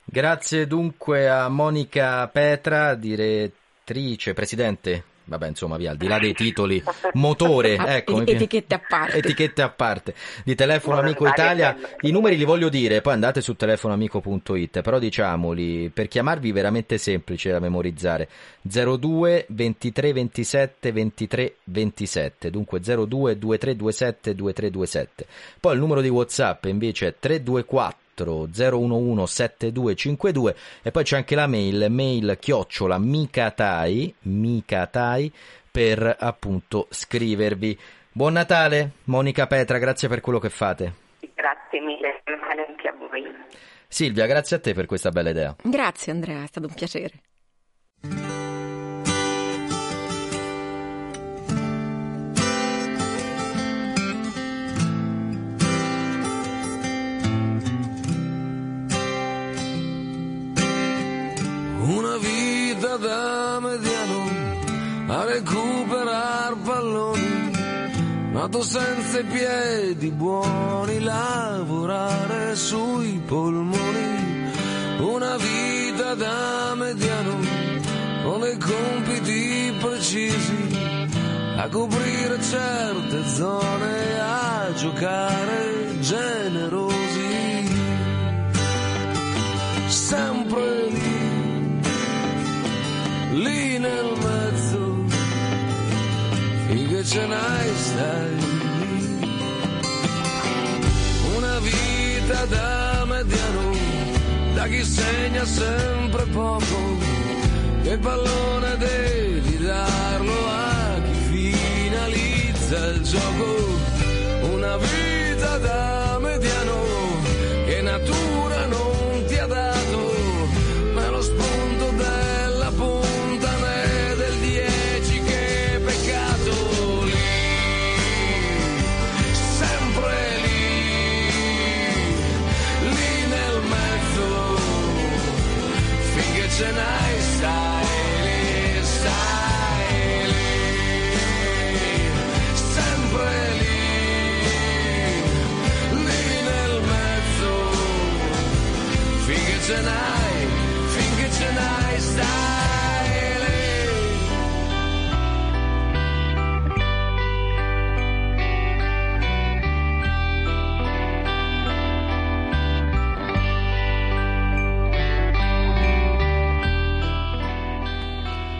Grazie dunque a Monica Petra, direttrice, presidente, vabbè insomma via, al di là dei titoli, motore, ecco, etichette a parte. Etichette a parte di Telefono Amico Italia. I numeri li voglio dire, poi andate su telefonoamico.it, però diciamoli, per chiamarvi veramente semplice da memorizzare. 02 23 27 23 27, dunque 02 23 27 23 27. Poi il numero di WhatsApp invece è 324 011 7252 e poi c'è anche la mail mail chiocciola micatai micatai per appunto scrivervi. Buon Natale Monica Petra grazie per quello che fate. Grazie mille anche a voi. Silvia grazie a te per questa bella idea. Grazie Andrea è stato un piacere Una vita da mediano a recuperar palloni, nato senza i piedi buoni, lavorare sui polmoni. Una vita da mediano con dei compiti precisi, a coprire certe zone, a giocare generosi. Sempre lì lì nel mezzo, finché ce n'hai stai lì. Una vita da mediano, da chi segna sempre poco, che pallone devi darlo a chi finalizza il gioco. Una vita da mediano, che natura ce n'hai stai lì.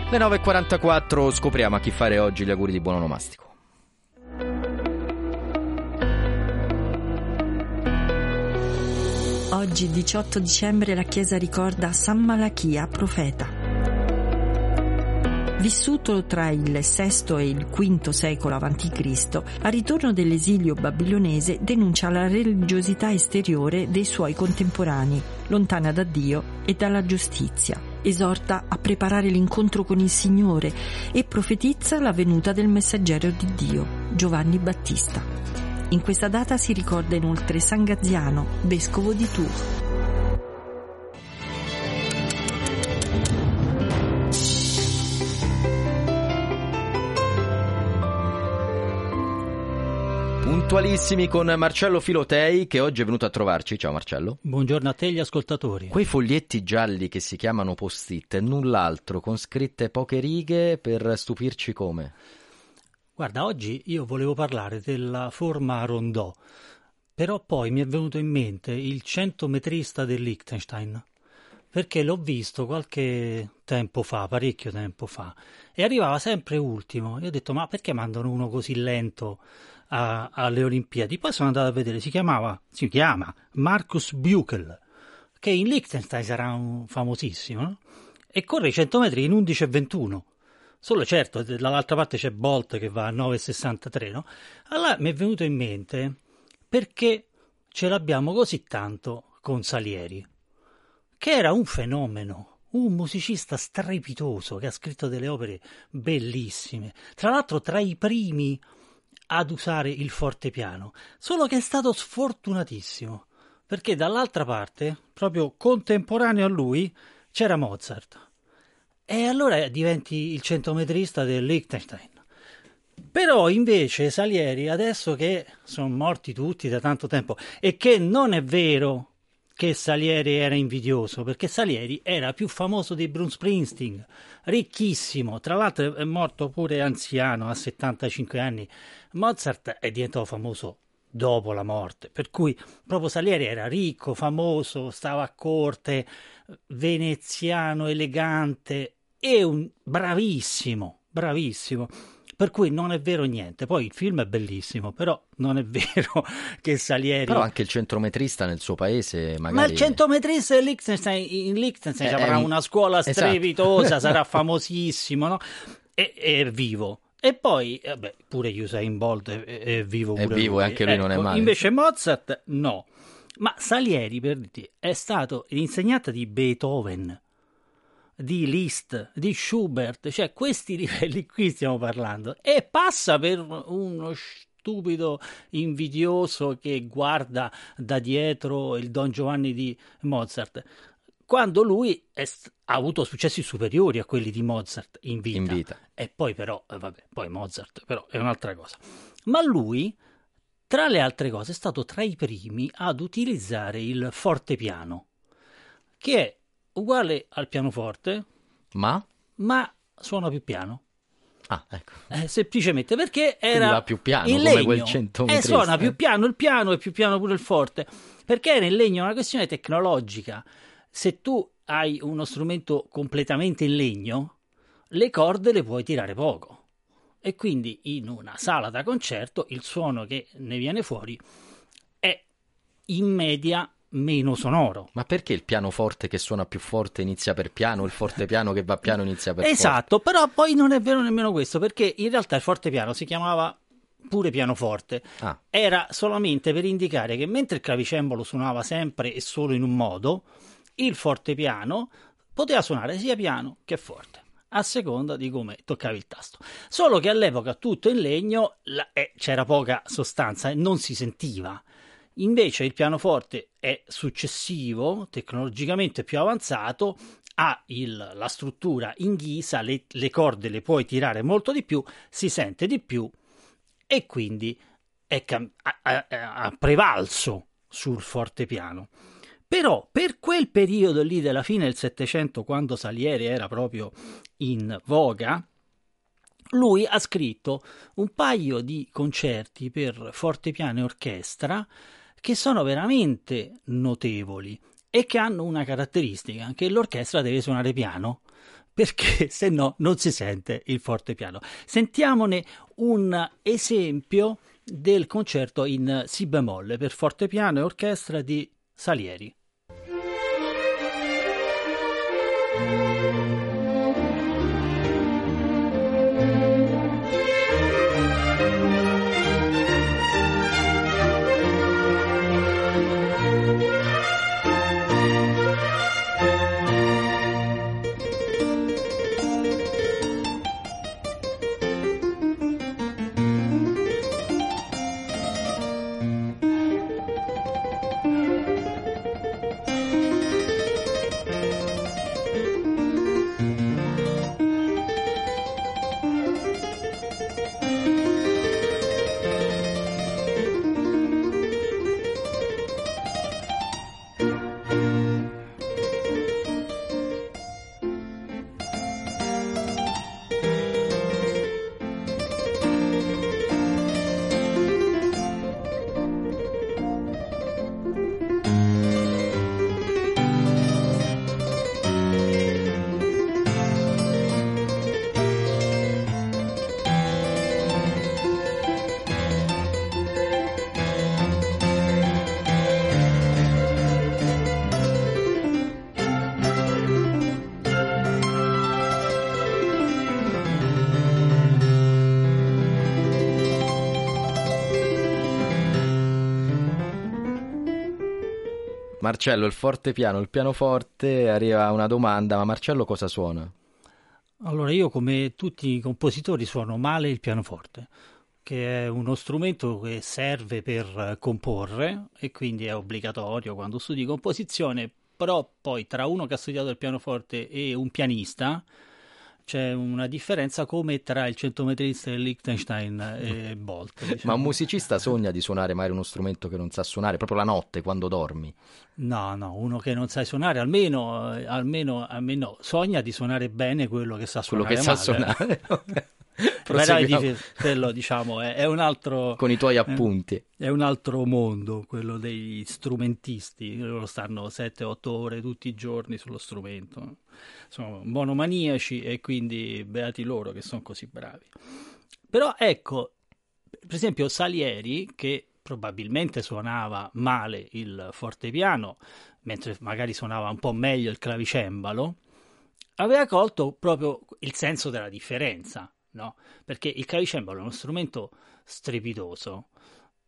le 9.44 scopriamo a chi fare oggi gli auguri di buon onomastico Oggi 18 dicembre la Chiesa ricorda San Malachia, profeta. Vissuto tra il VI e il V secolo a.C., al ritorno dell'esilio babilonese denuncia la religiosità esteriore dei suoi contemporanei, lontana da Dio e dalla giustizia. Esorta a preparare l'incontro con il Signore e profetizza la venuta del messaggero di Dio, Giovanni Battista. In questa data si ricorda inoltre San Gaziano, vescovo di Tours. Puntualissimi con Marcello Filotei che oggi è venuto a trovarci. Ciao Marcello. Buongiorno a te e agli ascoltatori. Quei foglietti gialli che si chiamano post-it null'altro, con scritte poche righe per stupirci come? Guarda, oggi io volevo parlare della forma rondò, però poi mi è venuto in mente il centometrista del Liechtenstein, perché l'ho visto qualche tempo fa, parecchio tempo fa, e arrivava sempre ultimo. E ho detto, ma perché mandano uno così lento a- alle Olimpiadi. Poi sono andato a vedere, si chiamava, si chiama Marcus Buchel, che in Liechtenstein sarà un famosissimo, no? e corre i 100 metri in 11,21. Solo certo, dall'altra parte c'è Bolt che va a 9,63, no? Allora mi è venuto in mente perché ce l'abbiamo così tanto con Salieri, che era un fenomeno, un musicista strepitoso che ha scritto delle opere bellissime, tra l'altro tra i primi ad usare il fortepiano, solo che è stato sfortunatissimo, perché dall'altra parte, proprio contemporaneo a lui, c'era Mozart. E allora diventi il centometrista del Liechtenstein. Però invece Salieri, adesso che sono morti tutti da tanto tempo, e che non è vero che Salieri era invidioso, perché Salieri era più famoso di Bruce Springsteen, ricchissimo, tra l'altro è morto pure anziano, a 75 anni. Mozart è diventato famoso dopo la morte, per cui proprio Salieri era ricco, famoso, stava a corte, veneziano, elegante e un bravissimo, bravissimo. Per cui non è vero niente. Poi il film è bellissimo, però non è vero che Salieri. Però anche il centrometrista nel suo paese magari. Ma il centometrista in Liechtenstein, in Liechtenstein Eh, avrà è un- una scuola Esatto. strepitosa, sarà famosissimo, no? E è vivo. E poi, vabbè, pure Usain Bolt è, è vivo È pure vivo, lui. e anche lui non è Ecco, male. Invece Mozart no. Ma Salieri, per dirti, è stato l'insegnante di Beethoven, di Liszt, di Schubert, cioè questi livelli qui stiamo parlando. E passa per uno stupido invidioso che guarda da dietro il Don Giovanni di Mozart. Quando lui st- ha avuto successi superiori a quelli di Mozart in vita. In vita. E poi però, eh, vabbè, poi Mozart però è un'altra cosa. Ma lui, tra le altre cose, è stato tra i primi ad utilizzare il fortepiano, che è uguale al pianoforte, Ma? ma suona più piano. Ah, ecco. Eh, semplicemente perché era va più piano, in legno quel e centometrista, suona eh. più piano il piano e più piano pure il forte perché era in legno è una questione tecnologica se tu hai uno strumento completamente in legno le corde le puoi tirare poco e quindi in una sala da concerto il suono che ne viene fuori è in media meno sonoro Ma perché il pianoforte che suona più forte inizia per piano, il fortepiano che va piano inizia per forte? Esatto, però poi non è vero nemmeno questo, perché in realtà il fortepiano si chiamava pure pianoforte. Ah. Era solamente per indicare che mentre il clavicembalo suonava sempre e solo in un modo, il fortepiano poteva suonare sia piano che forte. A seconda di come toccavi il tasto. Solo che all'epoca tutto in legno la- eh, c'era poca sostanza e non si sentiva. Invece il pianoforte è successivo, tecnologicamente più avanzato, ha il- la struttura in ghisa, le, le corde le puoi tirare molto di più, si sente di più e quindi è cam- ha, ha- ha prevalso sul fortepiano. Però per quel periodo lì della fine del Settecento, quando Salieri era proprio in voga, lui ha scritto un paio di concerti per fortepiano e orchestra che sono veramente notevoli e che hanno una caratteristica, che l'orchestra deve suonare piano, perché se no non si sente il fortepiano. Sentiamone un esempio del concerto in Si bemolle per fortepiano e orchestra di Salieri. Marcello, il fortepiano, il pianoforte, arriva una domanda, ma Marcello cosa suona? Allora, io come tutti i compositori suono male il pianoforte, che è uno strumento che serve per comporre e quindi è obbligatorio quando studi composizione, però poi tra uno che ha studiato il pianoforte e un pianista c'è una differenza come tra il centometrista e Liechtenstein e Bolt. Diciamo. Ma un musicista sogna di suonare magari uno strumento che non sa suonare, proprio la notte quando dormi. No, no, uno che non sa suonare, almeno, almeno, almeno sogna di suonare bene quello che sa suonare. Quello che sa male. suonare. ok. Però quello diciamo è, è un altro Con i tuoi appunti. è un altro mondo quello degli strumentisti loro stanno 7-8 ore tutti i giorni sullo strumento sono monomaniaci e quindi beati loro che sono così bravi però ecco per esempio Salieri che probabilmente suonava male il fortepiano mentre magari suonava un po' meglio il clavicembalo aveva colto proprio il senso della differenza, no? Perché il clavicembalo è uno strumento strepitoso,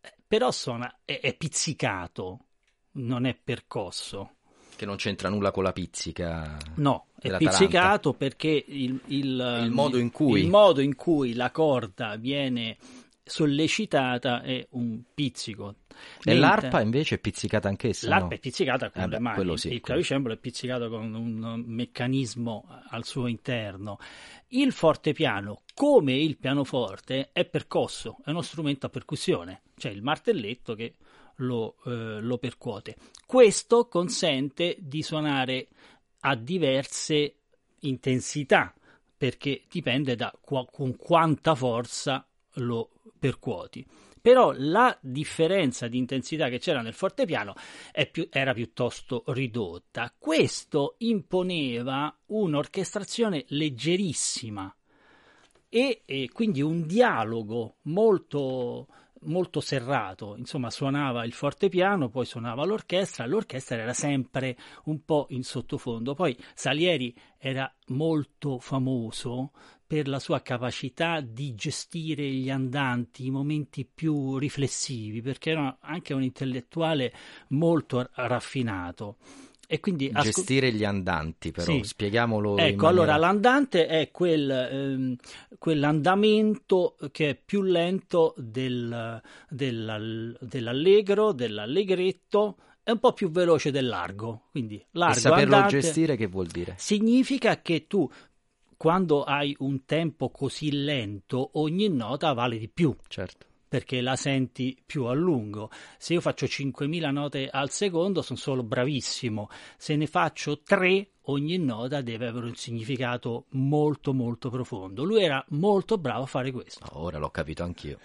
eh, però suona, è, è pizzicato, non è percosso. Che non c'entra nulla con la pizzica. No, è pizzicato perché il, il- Il modo in cui- il modo in cui la corda viene sollecitata è un pizzico. E Mentre- l'arpa invece è pizzicata anch'essa? L'arpa no? è pizzicata con Eh le beh, mani, sì, il clavicembalo è pizzicato con un meccanismo al suo interno. Il fortepiano, come il pianoforte, è percosso, è uno strumento a percussione, cioè il martelletto che lo, eh, lo percuote. Questo consente di suonare a diverse intensità, perché dipende da qua- con quanta forza lo percuoti. Però la differenza di intensità che c'era nel fortepiano più- era piuttosto ridotta. Questo imponeva un'orchestrazione leggerissima e, e quindi un dialogo molto, molto serrato. Insomma, suonava il fortepiano, poi suonava l'orchestra. L'orchestra era sempre un po' in sottofondo. Poi Salieri era molto famoso per la sua capacità di gestire gli andanti, i momenti più riflessivi, perché era anche un intellettuale molto raffinato. E quindi ascol- Gestire gli andanti, però, Sì. spieghiamolo. Ecco, allora maniera- l'andante è quel, ehm, quell'andamento che è più lento del- della- dell'allegro, dell'allegretto, è un po' più veloce del largo. Quindi E largo saperlo andante gestire che vuol dire? significa che tu quando hai un tempo così lento, ogni nota vale di più. Certo. Perché la senti più a lungo. Se io faccio 5.000 note al secondo, sono solo bravissimo. Se ne faccio 3, ogni nota deve avere un significato molto molto profondo. Lui era molto bravo a fare questo. Ora l'ho capito anch'io.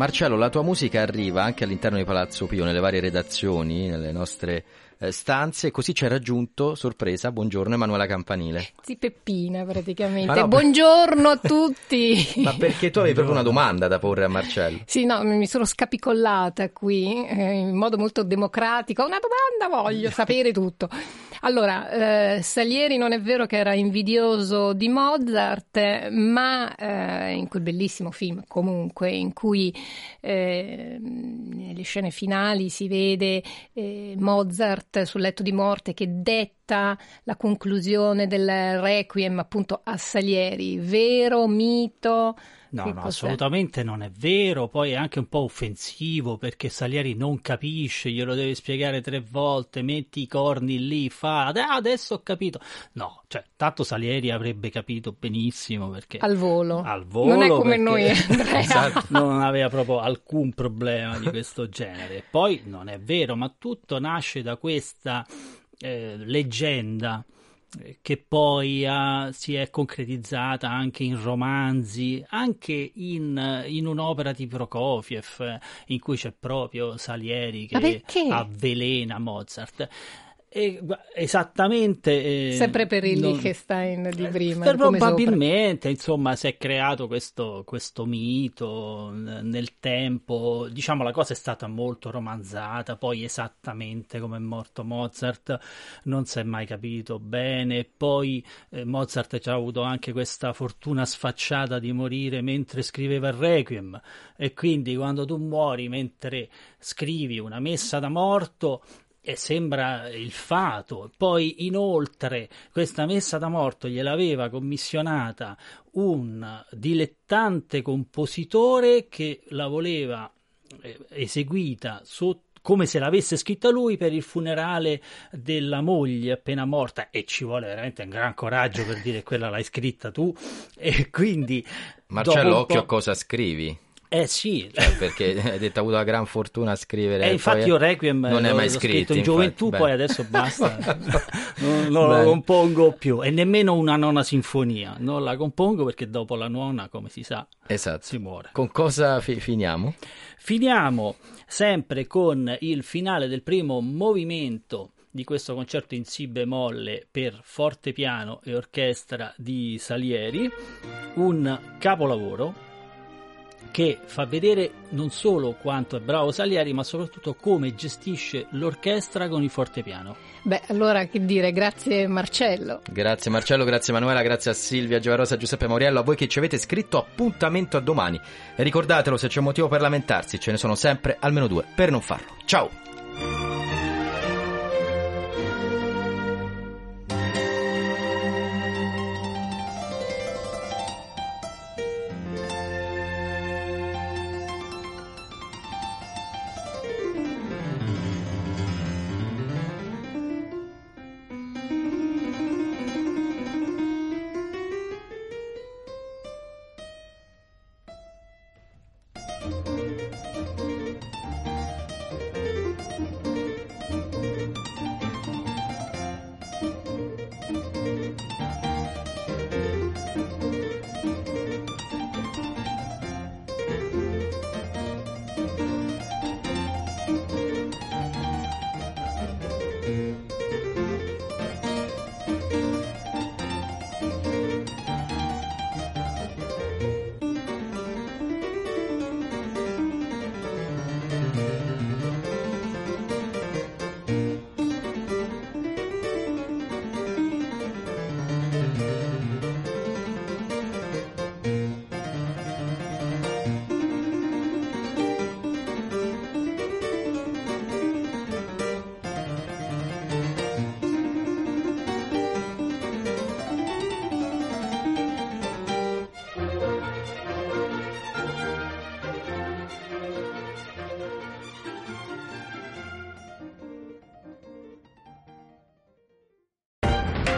Marcello, la tua musica arriva anche all'interno di Palazzo Pio, nelle varie redazioni, nelle nostre eh, stanze, e così ci ha raggiunto, sorpresa, buongiorno Emanuela Campanile. Sì, Peppina praticamente. Ma no, Buongiorno a tutti. Ma perché tu avevi proprio una domanda da porre a Marcello? Sì, no, mi sono scapicollata qui eh, in modo molto democratico. Una domanda, voglio sapere tutto. Allora, eh, Salieri non è vero che era invidioso di Mozart, ma eh, in quel bellissimo film comunque, in cui eh, nelle scene finali si vede eh, Mozart sul letto di morte che detta la conclusione del requiem appunto a Salieri. Vero, mito? No, no, assolutamente non è vero, poi è anche un po' offensivo perché Salieri non capisce, glielo deve spiegare tre volte, metti i corni lì, fa, "Ah, adesso ho capito. No, cioè, tanto Salieri avrebbe capito benissimo perché... Al volo. Al volo Non è come perché- noi, Andrea. Esatto, non aveva proprio alcun problema di questo genere. Poi non è vero, ma tutto nasce da questa eh, leggenda che poi ha- si è concretizzata anche in romanzi, anche in, in un'opera di Prokofiev, eh, in cui c'è proprio Salieri che avvelena Mozart. E, esattamente eh, Sempre per il non- Liechtenstein di prima. come sopra. Probabilmente, insomma, si è creato questo, questo mito nel tempo. Diciamo, la cosa è stata molto romanzata. Poi, esattamente come è morto Mozart, non si è mai capito bene. Poi, eh, Mozart ha avuto anche questa fortuna sfacciata di morire mentre scriveva il Requiem. E quindi, quando tu muori mentre scrivi una messa da morto e sembra il fato. Poi, inoltre, questa messa da morto gliel'aveva commissionata un dilettante compositore che la voleva eh, eseguita sotto come se l'avesse scritta lui per il funerale della moglie appena morta e ci vuole veramente un gran coraggio per dire quella l'hai scritta tu e quindi Marcello, occhio a cosa scrivi. Eh sì Cioè, perché hai detto hai avuto la gran fortuna a scrivere. e infatti io Requiem non è mai scritto in infatti. gioventù, Beh. poi adesso basta, non, non lo compongo più e nemmeno una nona sinfonia, non la compongo perché dopo la nona, come si sa, Esatto. si muore. Con cosa fi- finiamo? Finiamo sempre con il finale del primo movimento di questo concerto in Si bemolle per forte piano e orchestra di Salieri, un capolavoro che fa vedere non solo quanto è bravo Salieri, ma soprattutto come gestisce l'orchestra con il fortepiano. Beh, allora che dire, grazie Marcello. Grazie Marcello, grazie Manuela, grazie a Silvia Giavarosa, Giuseppe Mauriello, a voi che ci avete scritto appuntamento a domani. E ricordatelo, se c'è motivo per lamentarsi, ce ne sono sempre almeno due per non farlo. Ciao!